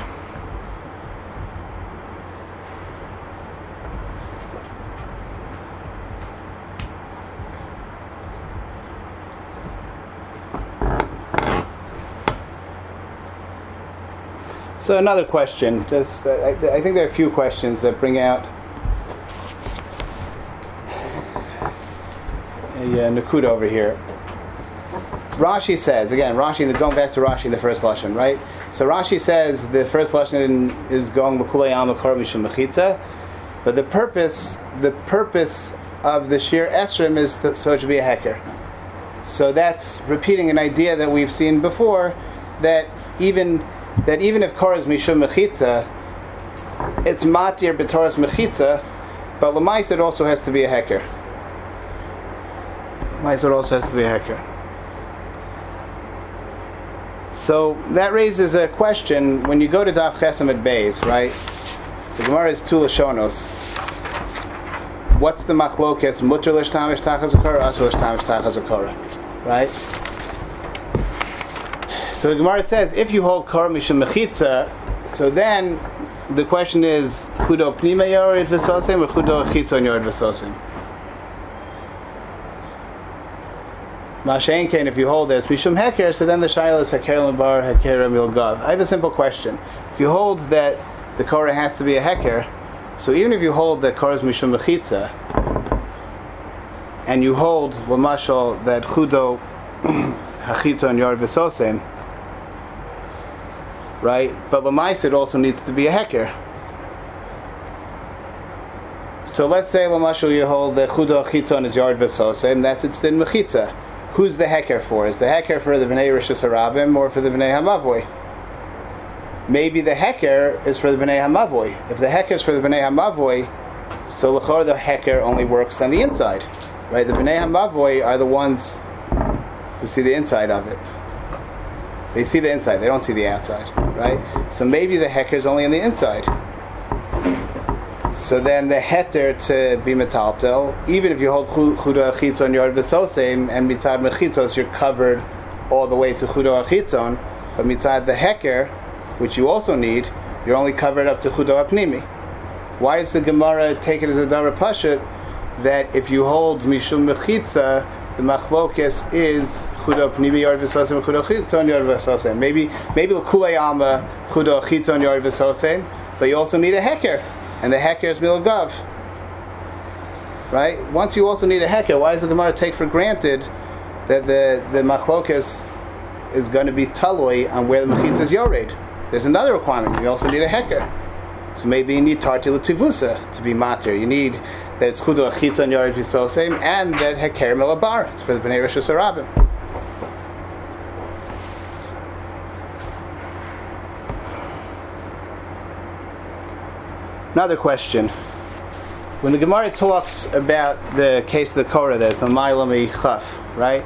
So another question. Just, I, I think there are a few questions that bring out a uh, over here. Rashi says again. Rashi, going back to Rashi, the first lashon, right? So Rashi says the first lashon is going l'kulei amakar mishum mechitza, but the purpose, the purpose of the shir esrim is so it should be a heker. So that's repeating an idea that we've seen before, that even that even if korah is mishum mechitza, it's matir b'toras mechitza, but lemais it also has to be a heker. It also has to be a. So that raises a question when you go to Daf at Beis, right? The Gemara is two Lashonos. What's the machlokas? Mutter l'shtamish tachas akora, asur l'shtamish tachas akora, right? So the Gemara says, if you hold kor mishum mechitza, so then the question is, chudo pnima yored v'sosim or chudo chitzon yored v'sosim? Mashain Kain, if you hold this, Mishum Heker, so then the Shaila is Heker Lambar, Heker Milgav. I have a simple question. If you hold that the Korah has to be a Heker, so even if you hold that Korah is Mishum Mechitza, and you hold Lamashal that Chudo Hachitza and Yard Vesosim, right? But Lamais it also needs to be a Heker. So let's say Lamashal you hold that Chudo Hachitza is Yard Vesosim, that's its din Mechitza who's the heker for? Is the heker for the Bnei Rishus Harabim or for the Bnei Hamavoi? Maybe the heker is for the Bnei Hamavoi. If the heker is for the Bnei Hamavoi, so l'chor the heker only works on the inside, right? The Bnei Hamavoi are the ones who see the inside of it. They see the inside; they don't see the outside, right? So maybe the heker is only on the inside. So then the heter to be metaltel, even if you hold chuda achitzon yard v'soseim and mitzad mechitzos, you're covered all the way to chuda achitzon. But mitzad the heker, which you also need, you're only covered up to chuda apnimi. Why does the Gemara take it as a dara pashut that if you hold mishum mechitza, the machlokes is chuda pnimi yard v'soseim and chuda achitzon yard v'soseim? Maybe maybe l'kulei alma chuda achitzon yard v'soseim, but you also need a heker and the heker is milgav. Right? Once you also need a heker, why does the Gemara take for granted that the the machlokas is going to be taloi on where the mechitza is yored? There's another requirement. You also need a heker. So maybe you need tartila tivusa to be matir. You need that it's chudu achitza on yored v'sosem and that heker milabar. It's for the bnei rishus Another question. When the Gemara talks about the case of the Korah, there's the Mailami Chaf, right?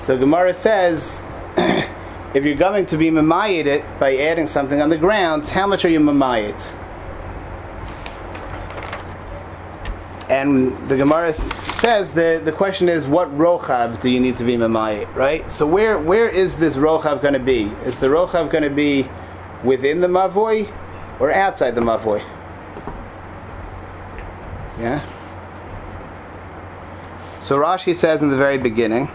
So Gemara says, if you're going to be mamayit it by adding something on the ground, how much are you mamayit? And the Gemara says the, the question is, what rochav do you need to be mamayit, right? So where where is this rochav going to be? Is the rochav going to be within the mavoi or outside the mavoi? Yeah. So Rashi says in the very beginning,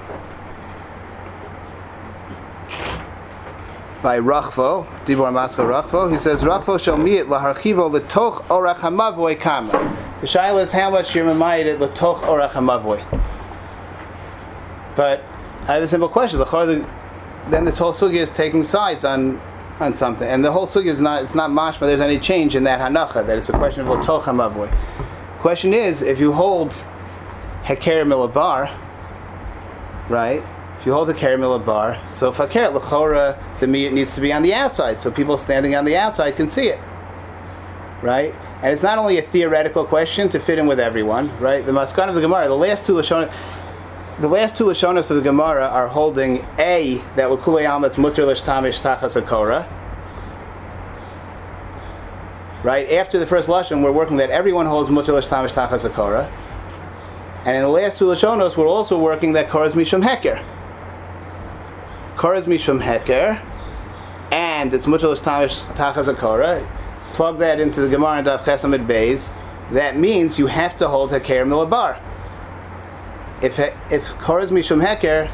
by Rachvo, Dibor Maska Rachvo, he says Rachvo shall miit laharchivo letoch orach hamavoy kama. The shaila is how much you're mamayit letoch orach hamavoy. But I have a simple question. The- Then this whole sugya is taking sides on on something, and the whole sugya is not it's not mashma. There's any change in that hanacha that it's a question of lotocha mavoi. Question is, if you hold heker milabar, right? If you hold heker milabar, so fakir lechora the meat needs to be on the outside, so people standing on the outside can see it, right? And it's not only a theoretical question to fit in with everyone, right? The maskan of the Gemara, the last two lashon, the last two lashonos of the Gemara are holding a that l'kulei almatz mutter l'shtamish tachas hakora. Right after the first lashon, we're working that everyone holds mutter l'shtamish tachas hakora. And in the last two lashonos, we're also working that koras mishum heker. Koras mishum heker, and it's mutter l'shtamish tachas hakora. Plug that into the Gemara and Daf Chesamid Beis. That means you have to hold heker milabar if if koraz mishum heker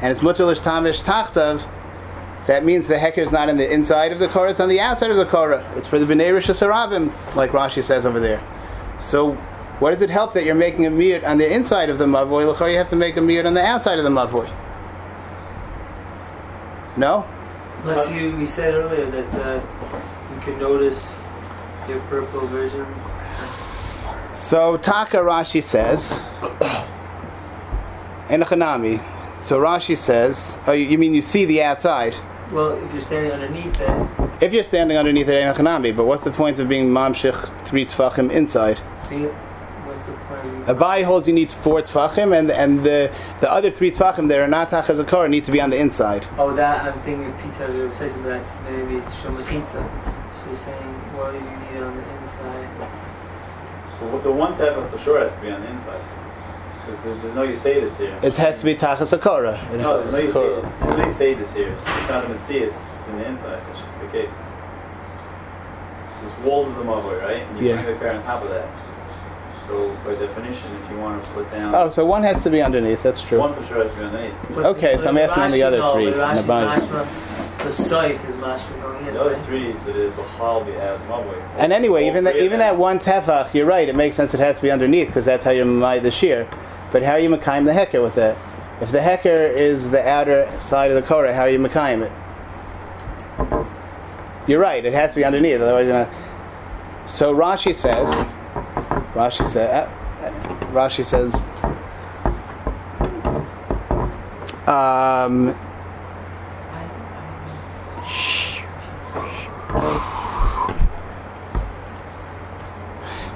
and it's mutter tamish tachtav, that means the heker is not in the inside of the korah; it's on the outside of the korah. It's for the bnei harabim, like Rashi says over there. So, what does it help that you're making a miyut on the inside of the mavoi? Look, you have to make a miyut on the outside of the mavoi. No. Unless you, we said earlier that uh, you can notice your purple vision. So Taka Rashi says. in a Hanami. So Rashi says, oh, you mean you see the outside? Well, if you're standing underneath it, If you're standing underneath it, ain't a Hanami, but what's the point of being mamshich three tfachim inside? what's the point? Abai holds you need four tfachim, and and the the other three tfachim that are not tachazakor need to be on the inside. Oh, that I'm thinking of Peter. You were saying something that's maybe to show. So you're saying, what do you need it on the inside? Well, the one type of for sure has to be on the inside. Because there's no Yusaidis here. It has to be tachazakora. No, there's no Yusaidis. There's no Yusaidis here. It's not a Metzias. It's in the inside. It's just the case. There's walls of the mobile, right? And you Yeah. bring the car on top of that. So by definition, if you want to put down Oh, so one has to be underneath. That's true. one for sure has to be underneath. But- Okay, so I'm asking on the other no, three, but in the mashma, the site is mashma going in. The other right? three, so the Bachal be out mobile. And anyway, even that, All three of even that one tefach, you're right. It makes sense. It has to be underneath because that's how you mamai the shear. But how are you makayim the heker with that? If the heker is the outer side of the korah, how are you makayim it? You're right. It has to be underneath. Otherwise, you're not. So Rashi says, Rashi said, uh, Rashi says, um,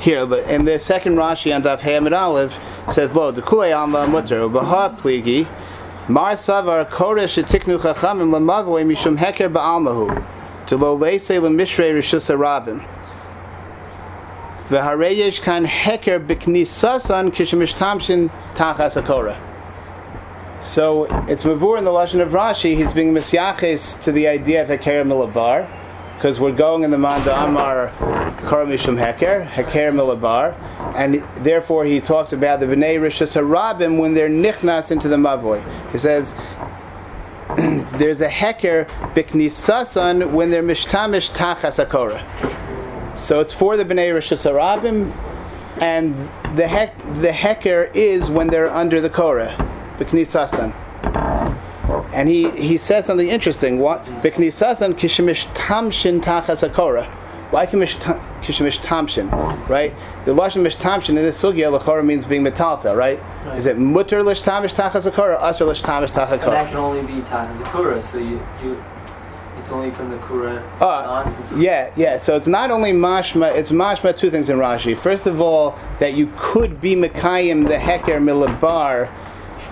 Here, in the second Rashi on Daf Hamid Aleph says, "Lo dekulei alma mutter ubaha pligi mar savar koresh etiknu chachamim lemavoi mishum heker ba'almahu to lo leise lemishrei rishus arabim v'hareyesh kan heker b'knisasan kishemishtamshin tachas hakora." So it's mavur in the lashon of Rashi. He's being misyaches to the idea of heker milabar because we're going in the Manda Amar Kar Mishum Heker, Heker Milabar, and therefore he talks about the Bnei Rishus Harabim when they're nichnas into the Mavoy. He says there's a Heker Biknisasan when they're Mishtamish Tachas Akora. So it's for the Bnei Rishus Harabim, and the hek, the Heker is when they're under the Korah, Biknisasan. And he, he says something interesting. What Biknisasan kishimish tamshin tachas. Why kishimish tamshin? Right? The lashon mish tamshin in this sugya lachora means being metalta. Right? Right. Is it mutter lish tamish tachas hakora? Usher lish tamish tachas that can only be the so you, you it's only from the kura Uh, just- yeah, yeah. So it's not only mashma. It's mashma two things in Rashi. First of all, that you could be mekayim the heker milabar,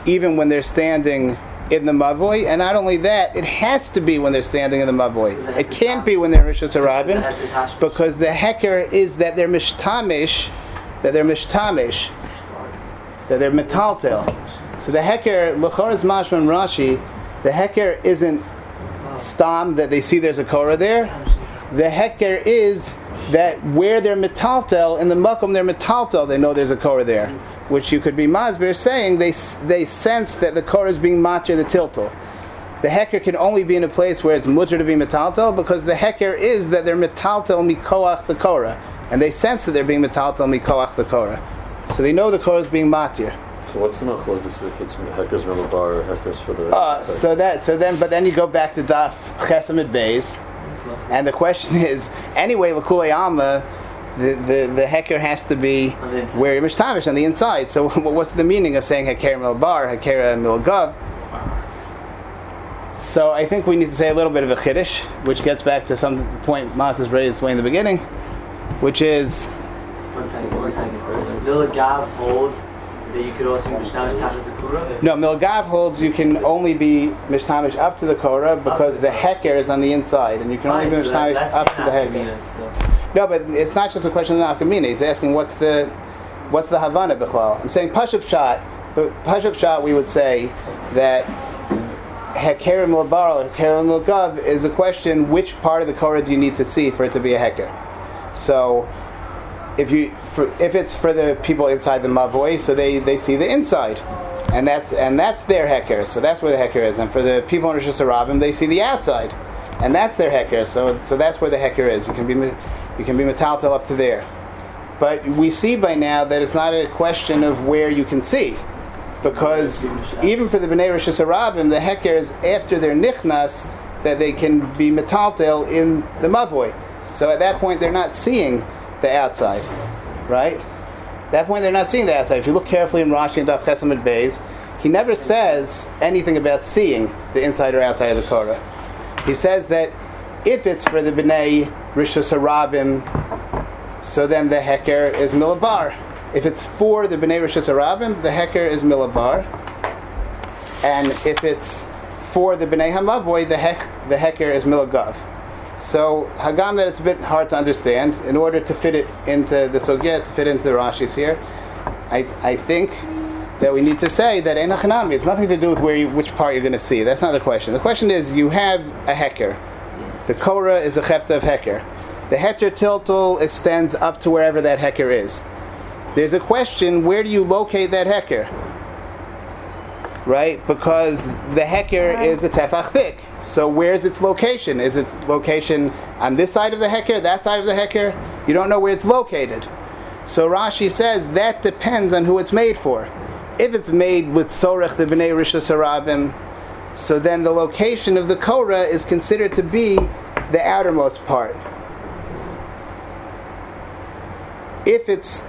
even when they're standing in the mavoy, and not only that, it has to be when they're standing in the. Does it can't be when they're rishus harabim, because the heker is that they're mishtamish, that they're mishtamish, that they're metaltel. So the heker lechor is mashma in Rashi. The heker isn't stam that they see there's a korah there. The heker is that where they're metaltel in the makom they're metaltel they know there's a korah there, which you could be masbir saying they they sense that the korah is being matir the tiltal. The heker can only be in a place where it's mutter to be metaltel because the heker is that they're metaltel mikoach the korah, and they sense that they're being metaltel mikoach the korah, so they know the korah is being matir. So what's the machlokes if it's Heckers Milabar or Heckers for the Uh, outside? so that so then but then you go back to Daf Chesamid bays, And the question is, anyway, Lakule Alma, the, the, the heker has to be where you're mishtamish on the inside. So what's the meaning of saying heker mil bar, heker mil gav? So I think we need to say a little bit of a chiddush, which gets back to some point Martha's raised way in the beginning, which is One second, one second. Milagav holds that you could also be Mishtamish Tachas Akura. no milgav holds you can only be mishtamish up to the korah because the heker is on the inside, and you can only be Fine, so that- mishtamish up to the heker. No, but it's not just a question of nafkamina. He's asking what's the what's the havana bichlal. I'm saying pashup shot, but pashup shot we would say that hekerim labar or hekerim lagav is a question which part of the korah do you need to see for it to be a heker. So if you for, if it's for the people inside the mavoi, so they, they see the inside. And that's and that's their heker, so that's where the heker is. And for the people in Rishus Harabim, they see the outside, and that's their heker. So so that's where the heker is. You can be you can be metaltel up to there. But we see by now that it's not a question of where you can see, because even for the Bnei Rishus Harabim, the heker is after their nichnas that they can be metaltel in the mavoi. So at that point, they're not seeing the outside, right? At that point, they're not seeing the outside. If you look carefully in Rashi and Daf Chesamid Beis, he never says anything about seeing the inside or outside of the Korah. He says that if it's for the Bnei Rishus Harabim, so then the Heker is Milabar. If it's for the Bnei Rishus Harabim, the Heker is Milabar. And if it's for the Bnei Hamavoy, the, hek, the Heker is Milagav. So Hagam that it's a bit hard to understand. In order to fit it into the Sogya, to fit into the Rashis here, I, I think that we need to say that Enochanami has nothing to do with where you, which part you're going to see. That's not the question. The question is you have a Heker. The Korah is a Chefta of Heker. The Heter Tiltul extends up to wherever that Heker is. There's a question where do you locate that Heker? right? Because the heker is a tefach thick. So where's its location? Is its location on this side of the heker, that side of the heker? You don't know where it's located. So Rashi says that depends on who it's made for. If it's made with sorech the bnei rishus harabim, so then the location of the korah is considered to be the outermost part. If it's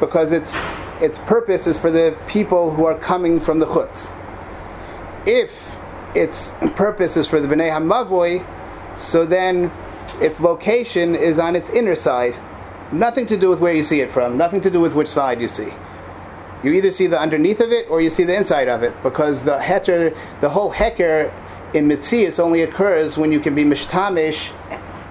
because its its purpose is for the people who are coming from the chutz. If its purpose is for the bnei hamavoy, so then its location is on its inner side. Nothing to do with where you see it from. Nothing to do with which side you see. You either see the underneath of it or you see the inside of it, because the heter, the whole heker in mitzias only occurs when you can be mishtamish,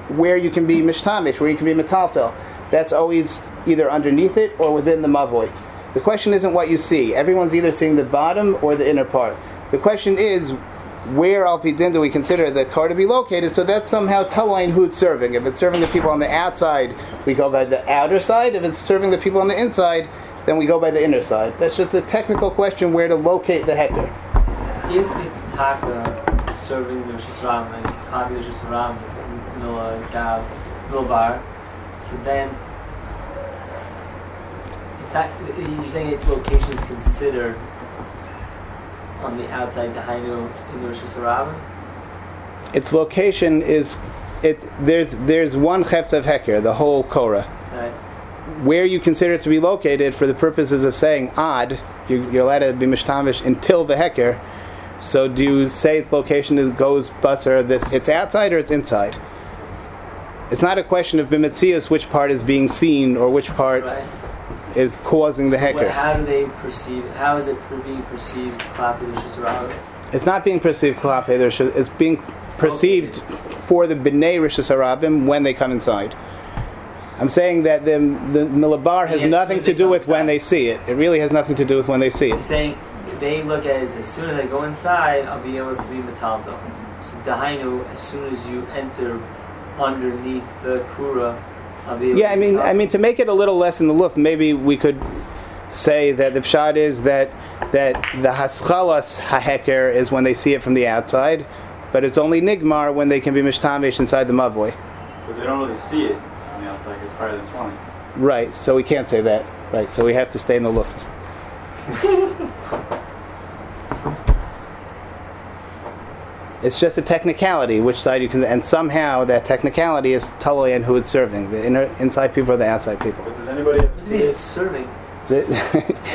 where you can be mishtamish, where you can be metaltel. That's always either underneath it or within the mavoy. The question isn't what you see. Everyone's either seeing the bottom or the inner part. The question is, where al do we consider the car to be located? So that's somehow telling who it's serving. If it's serving the people on the outside, we go by the outer side. If it's serving the people on the inside, then we go by the inner side. That's just a technical question where to locate the heter. If it's taka serving the Rosh like Kavi Rosh Hashanah, it's Mila Gav, Milbar, so then it's not, you're saying its location is considered on the outside, the Hainu in the Rosh Hashanah? Its location is, it's there's there's one chefs of heker, the whole korah. Right? Where you consider it to be located for the purposes of saying odd, you, you're allowed to be mishtamish until the heker. So do you say its location is, goes busser this it's outside or it's inside? It's not a question of bimitzias which part is being seen or which part Right? is causing the What, heker. how do they perceive, how is it being perceived, It's not being perceived it's being perceived for the bnei rishus harabim when they come inside. I'm saying that the the milabar has Yes, nothing to do come with when they see it. It really has nothing to do with when they see it. He's saying they look at it as, as soon as I go inside, I'll be able to be metalto. So dahainu, as soon as you enter underneath the kura, I'll be able Yeah, to I mean, metalto. I mean, to make it a little less in the look, maybe we could say that the pshat is that that the haschalas haheker is when they see it from the outside, but it's only nigmar when they can be mishtamish inside the mavoi. But they don't really see it from the outside. It's higher than 20. Right. So we can't say that. Right. So we have to stay in the luft. It's just a technicality, which side you can, and somehow that technicality is totally and who it's serving. The inner, inside people or the outside people. But does anybody ever What see it? it's serving? The,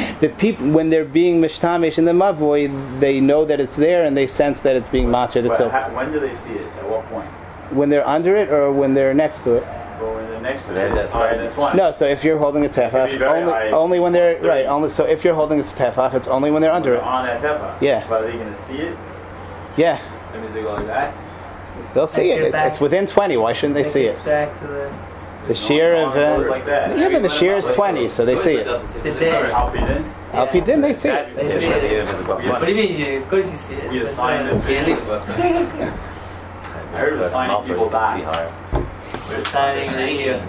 the people, when they're being mishtamish in the mavoi, they know that it's there and they sense that it's being matzah the But till. when do they see it? At what point? When they're under it or when they're next to it. Or when they're next to They- it? that's Higher not- than 20? No, so if you're holding a It tefach, only, high. only when they're Thirty. right. Only so if you're holding a tefach, it's only when they're under They're it. on that tepa. Yeah. But are they going to see it? Yeah, That means they go like that? they'll see it. it It's, it's within twenty. Why shouldn't they see it? back to the. The shear No of uh, like that. yeah, but the shear is twenty, so they see it. Did they? I'll be in. Al they see That's it. the They see it. If it's above Yes. What do you mean? Of course you see it. Be a but, sign uh, that I heard the signing Malta, people you can see die. Higher. We're signing right here.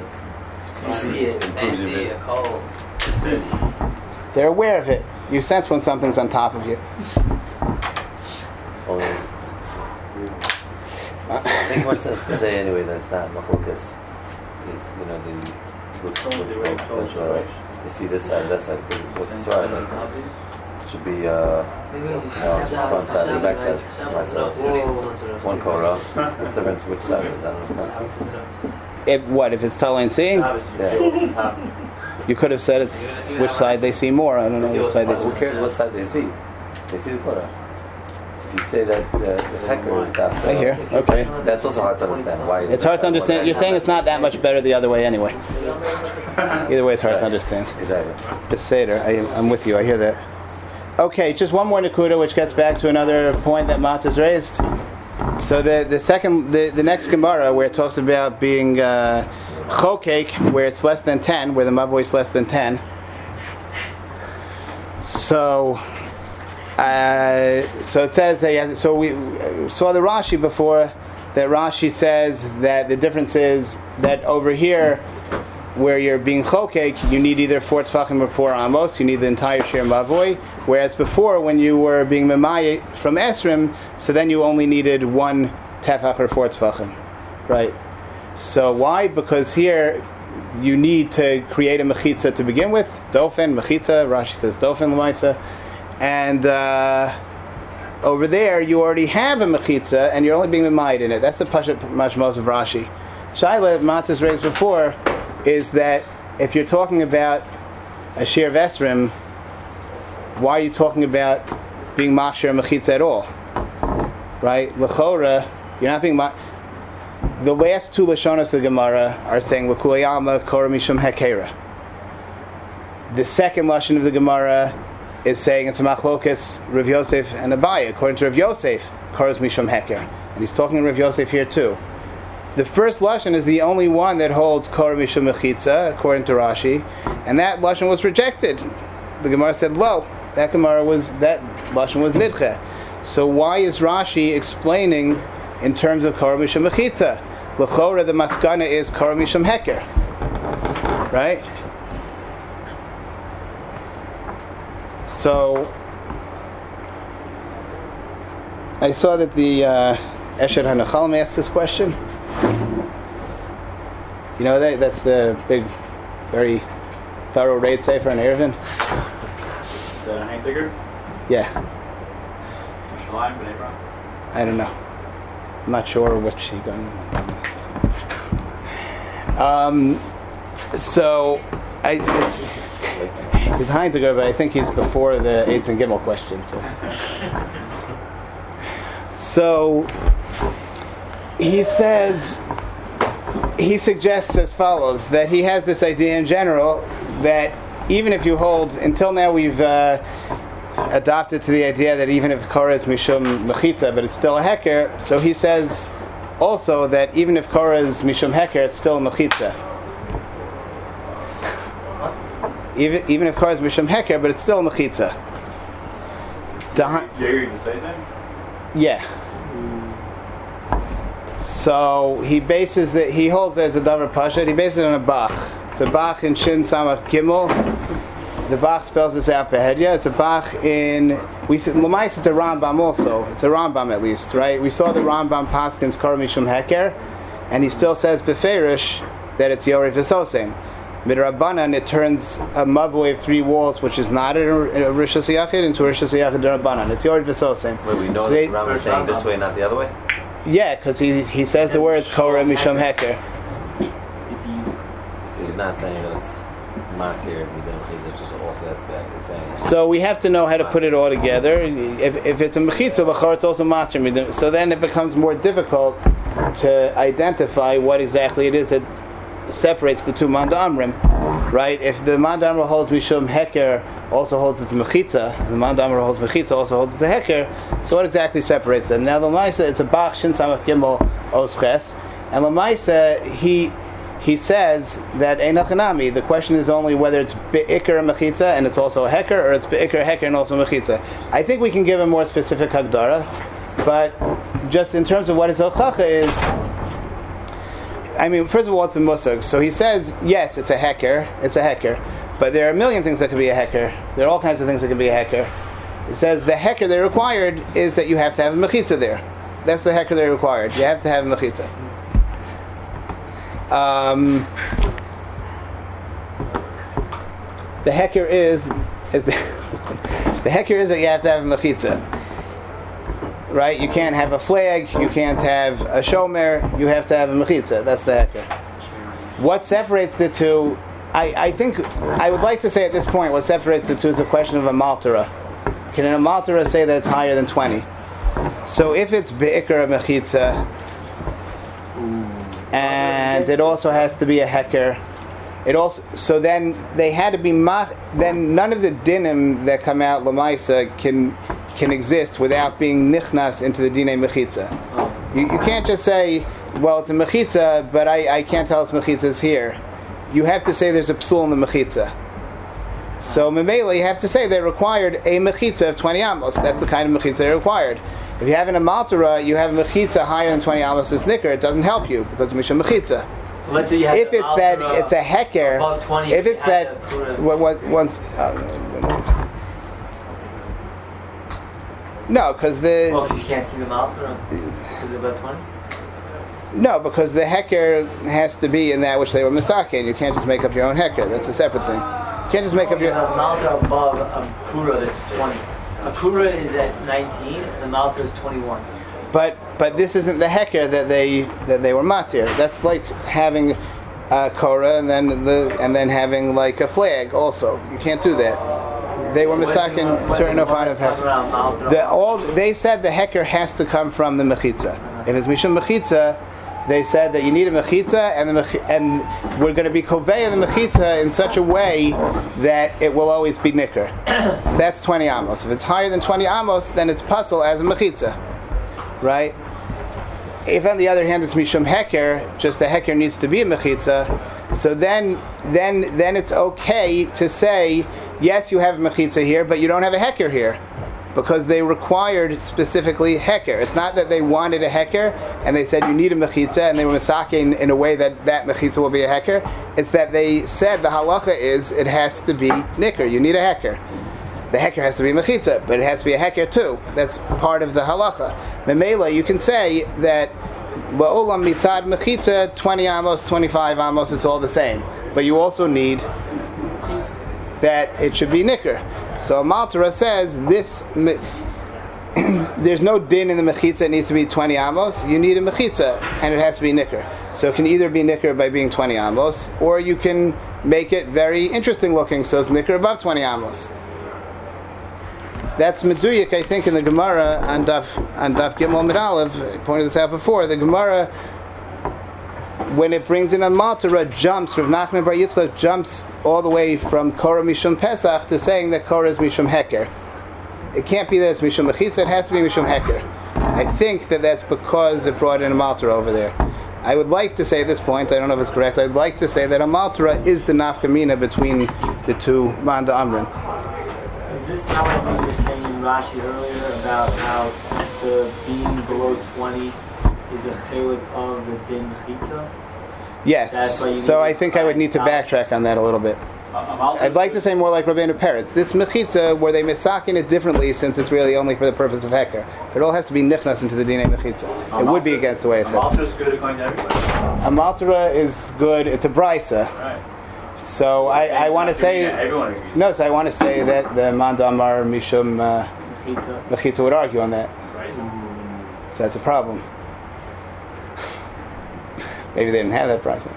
You see it. Improves your vision. That's it. They're aware of it. You sense when something's on top of you. Only- It makes more sense to say anyway that it's not machlokas. The- You know the what's, what's called because uh, they see this side, that side. but What's right? Like, it should be uh, Maybe uh, no, front side, the back side, my side. One korah. What's the difference? Which side is? I. If, what if it's totally and seeing? You Yeah. feel it on top. You could have said it's which side they see more. I don't know which side they see. Who cares what side they see? They see the korah. If you say that uh, the, the hecker is got I hear. Uh, okay. That's also hard to understand. Why? Is It's hard to understand. You're saying it's not that much better the other way anyway. Either way, it's hard to understand. Exactly. Just Seder. I, I'm with you. I hear that. Okay, just one more Nakuda, which gets back to another point that Matzah's raised. So the the second the, the next Gemara where it talks about being uh, where it's less than ten, where the mavoi is less than ten. So. Uh, so it says that has, so we saw the Rashi before that Rashi says that the difference is that over here where you're being chokek, you need either four tefachim or four amos. You need the entire shir mavoi. Whereas before, when you were being memaye from esrim, so then you only needed one tefach or four tefachim, right? So why? Because here you need to create a mechitza to begin with. Dofen mechitza. Rashi says dofen lemaisa, and. Uh, over there, you already have a mechitza, and you're only being memaid in it. That's the pashat mashmos of Rashi. Shaila Matzah's raised before is that if you're talking about a shir of esrim, why are you talking about being machshir mechitza at all? Right? Lechora, you're not being ma- The last two lashonas of the Gemara are saying l'kulayama kora mishum hekera. The second lashon of the Gemara is saying it's a machlokas Rav Yosef and Abaya. According to Rav Yosef, koros mishum heker, and he's talking to Rav Yosef here too. The first lashon is the only one that holds kor mishum mechitza, according to Rashi, and that lashon was rejected. The Gemara said, "Lo, that Gemara was that lashon was nidche." So why is Rashi explaining in terms of kor mishum mechitza? L'chora, the maskana is kor mishum heker, right? So I saw that the uh, Esher asked this question. You know that that's the big, very thorough raid safer in Eruvin. Is that a hang ticker? Yeah, Shalim, B'nai Bra? I don't know. I'm not sure which he got. Um, so I, it's, he's go, but I think he's before the AIDS and Gimel question. So. So he says, he suggests as follows that he has this idea in general that even if you hold, until now we've uh, adopted to the idea that even if Korah is Mishum Mechita, but it's still a Heker, so he says also that even if Korah is Mishum Heker, it's still a Mechita. Even, even if Korah is Mishum Heker, but it's still a Mechitza. You say something? yeah. So he bases that he holds that it's a davar pasha. He bases it on a bach. It's a bach in Shin Samach Gimel. The bach spells this out behedya. It's a bach in we said Lamais. It's a Rambam also. It's a Rambam at least, right? We saw the Rambam Paskins Kar Mishum Heker, and he still says beferish that it's Yori V'Sosem. midrabanan it turns a mavoi of three walls, which is not a, a rishas yachid, into a rishas yachid derabanan. It's yord v'sosim. Wait, we know So that they- the Rambam is saying this way, not the other way. Yeah, because he he says the words korah mishum heker. So he's not saying that it's matir midin mechitza. Just also that's bad. Saying So we have to know how to put it all together. If, if it's a mechitza, l'chor, it's also midim. So then it becomes more difficult to identify what exactly it is that separates the two mandamrim, right? If the mandamra holds mishum heker, also holds its mechitza, the mandamra holds mechitza, also holds the heker. So what exactly separates them? Now the Lamaisa, it's a bach shin samach gimel osches, and Lamaisa he he says that Einachanami, the question is only whether it's Be'ikr and Mechitza and it's also a Heker, or it's Be'ikr, Heker, and also Mechitza. I think we can give a more specific Hagdara, but just in terms of what his Hochacha is, I mean, first of all, what's the Musag? So he says, yes, it's a Heker, it's a Heker, but there are a million things that could be a Heker. There are all kinds of things that can be a Heker. He says the Heker they required is that you have to have a Mechitza there. That's the Heker they required. You have to have a Mechitza. Um, the hecker is is the, the hecker is that you have to have a mechitza, right? You can't have a flag, you can't have a shomer, you have to have a mechitza. That's the hecker. What separates the two? I, I think I would like to say at this point what separates the two is a question of a maltara. Can an maltara say that it's higher than twenty? So if it's beikar mechitza, and it also has to be a hecker. It also so then they had to be ma- then none of the dinim that come out lamaisa can can exist without being nichnas into the dine mechitza. You, you can't just say, well, it's a mechitza, but I, I can't tell it's mechitza is here. You have to say there's a psul in the mechitza. So memela, you have to say they required a mechitza of 20 amos. That's the kind of mechitza they required. If you have an amaltara, you have a mechitza higher than 20 amos is nicker, it doesn't help you because it's a mechitza. let's say you have If it's that, it's a hecker. above 20, If it's that, have the Kura. what, what, once. Uh, no, because the Oh, because you can't see the Maltara because of about twenty. no, because the hecker has to be in that which they were misakin. You can't just make up your own hecker. That's a separate thing. You can't just make up You your. have a Malta above a Kura that's twenty. A Kura is at nineteen, and the Malta is twenty-one. But but this isn't the hecker that they that they were matir. That's like having a korah and then the and then having like a flag. Also, you can't do that. They were misakin certain amount of hecker. The, all they said the hecker has to come from the mechitza. If it's mishum mechitza, they said that you need a mechitza, and the mech- and we're going to be kovei the mechitza in such a way that it will always be nicker. so that's twenty amos. If it's higher than twenty amos, then it's puzzle as a mechitza, right? If on the other hand it's mishum heker, just the heker needs to be a mechitza, so then then then it's okay to say yes, you have mechitza here, but you don't have a heker here because they required specifically heker. It's not that they wanted a heker and they said you need a mechitza and they were masaking in a way that that mechitza will be a heker. It's that they said the halacha is it has to be nicker. You need a heker. The heker has to be mechitza, but it has to be a heker too. That's part of the halacha. Memela, you can say that la'olam mitzad mechitza, 20 amos, 25 amos, it's all the same. But you also need that it should be nicker. So Maltara says this. There's no din in the mechitza. It needs to be 20 amos. You need a mechitza, and it has to be nicker. So it can either be nicker by being 20 amos, or you can make it very interesting looking, so it's nicker above 20 amos. That's meduyik, I think, in the Gemara on Daf on Daf Gimel Mid Aleph. I pointed this out before. The Gemara, when it brings in a Matara, jumps. Rav Nachman Bar Yitzchak jumps all the way from Korah Mishum Pesach to saying that Korah is Mishum Heker. It can't be that it's Mishum Mechitza. It has to be Mishum Heker. I think that that's because it brought in a Matara over there. I would like to say at this point, I don't know if it's correct, I'd like to say that a Matara is the nafkamina between the two Manda Amrin. Is this not what you were saying in Rashi earlier about how the being below 20 is a chilik of the din chitza? That's Yes. why you So I think I would need to backtrack on that a little bit. Uh, I'd like to say more like Rabbeinu Peretz. This mechitza, where they misakin it differently, since it's really only for the purpose of heker. But it all has to be nichnas into the dina mechitza. It would be against the way I said. Malta is good according to everybody. A maltara is good. It's a brisa. Right. So I, I want to say everyone agrees. no. So I want to say that the Mandamar Mishum uh, Mechitza. Mechitza would argue on that. So that's a problem. Maybe they didn't have that pricing.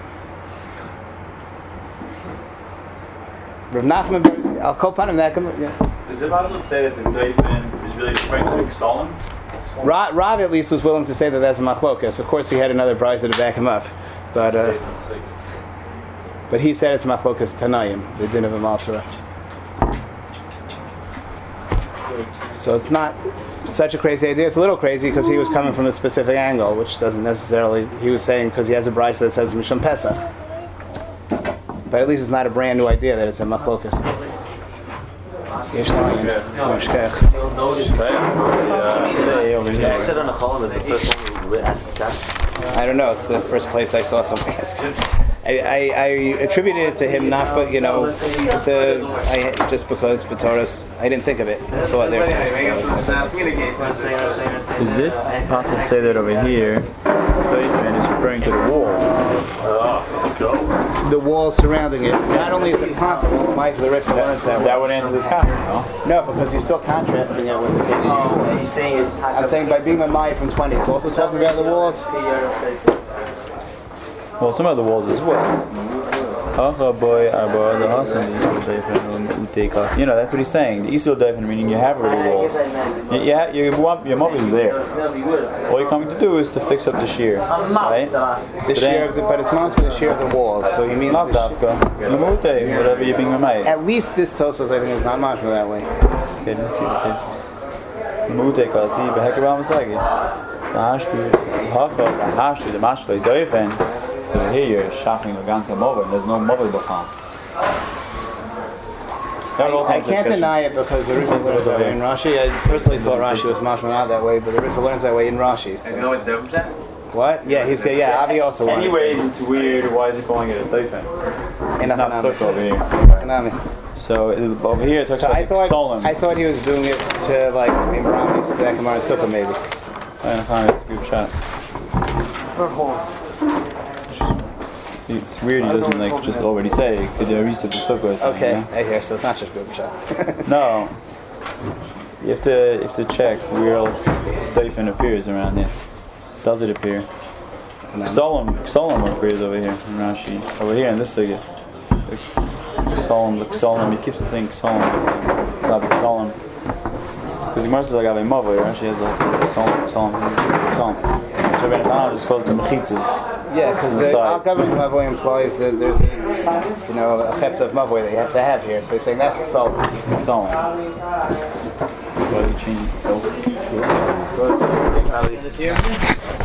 Rav Nachman, I'll call upon him that. Yeah. Does it possible to say that the Doifin is really referring to the Xolem? Ra- Rav at least was willing to say that that's a machlokas. Of course, he had another price to back him up, but uh, but he said it's machlokas Tanayim, the din of a. So it's not such a crazy idea. It's a little crazy because he was coming from a specific angle, which doesn't necessarily. He was saying because he has a price that says Mishum Pesach, but at least it's not a brand new idea that it's a machlokas. Yesh Layin, You'll notice. Say over on the Cholam is the first one who asks. I don't know. It's the first place I saw someone ask. I, I, I attributed it to him, not but you know, to I, just because Batoras. I didn't think of it. I saw it there. Is it possible to say that over here, Dofen is referring to the walls? The walls surrounding it. Not only is it possible, why is the Rif learns that That would answer this comment, no? No, because he's still contrasting it with the case. Oh, and you're saying it's I'm saying by being a Mai from 20, it's also talking about the walls. Well, some of the walls as well. Hacha boy arba the hasan the Isil Dofen ute. Um, you know, that's what he's saying. The Isil Dofen meaning you have already walls. You, you have, your, your mob is there. All you're coming to do is to fix up the shear, right? The shear of the, but it's not for the shear of the walls. So he means the, dafka. Whatever you're being made. at least this Tosfos I think is not much that way. Okay, let's see the cases. Lamute kasi behekabam sagi. Hashtu, hacha, hashtu, the mashtu, Dofen. So here you're shocking a ganze mover. There's no mover b'cham. That also I can't deny it because the Riffa learns that way in Rashi. I personally thought Rashi was mashma not that way, but the Riffa learns that way in Rashi. so- You know what the difference is? What? Yeah, he's yeah. Avi also wanted Anyways, it's weird. Why is he calling it a dofen? In It's not Hanami. circle over here. Hanami. So uh, over here it talks So I thought solemn. I thought he was doing it to like Imramis, to Akamar and Sukkah maybe. It's a good shot. It's weird he doesn't like just already say could you reset the sukkah or something, Okay, you know? I hear. So it's not just shot. No. You have to you have to check where else Dofen appears around here. Does it appear? Solemn Solemn appears over here in Rashi. Over here in this sugya. Solemn, look solemn. He keeps the thing solemn. Rabbi solemn. Because Gemara says like Ave Mavo, Rashi has like solemn, solemn, solemn. So Rabbi Nachman just calls it the mechitzas. yeah, because the the side. Al Government Mavoy implies that there's a, you know a chefs of Mavoy that you have to have here. So he's saying that's salt. It's solemn. That's why he changed it. This year.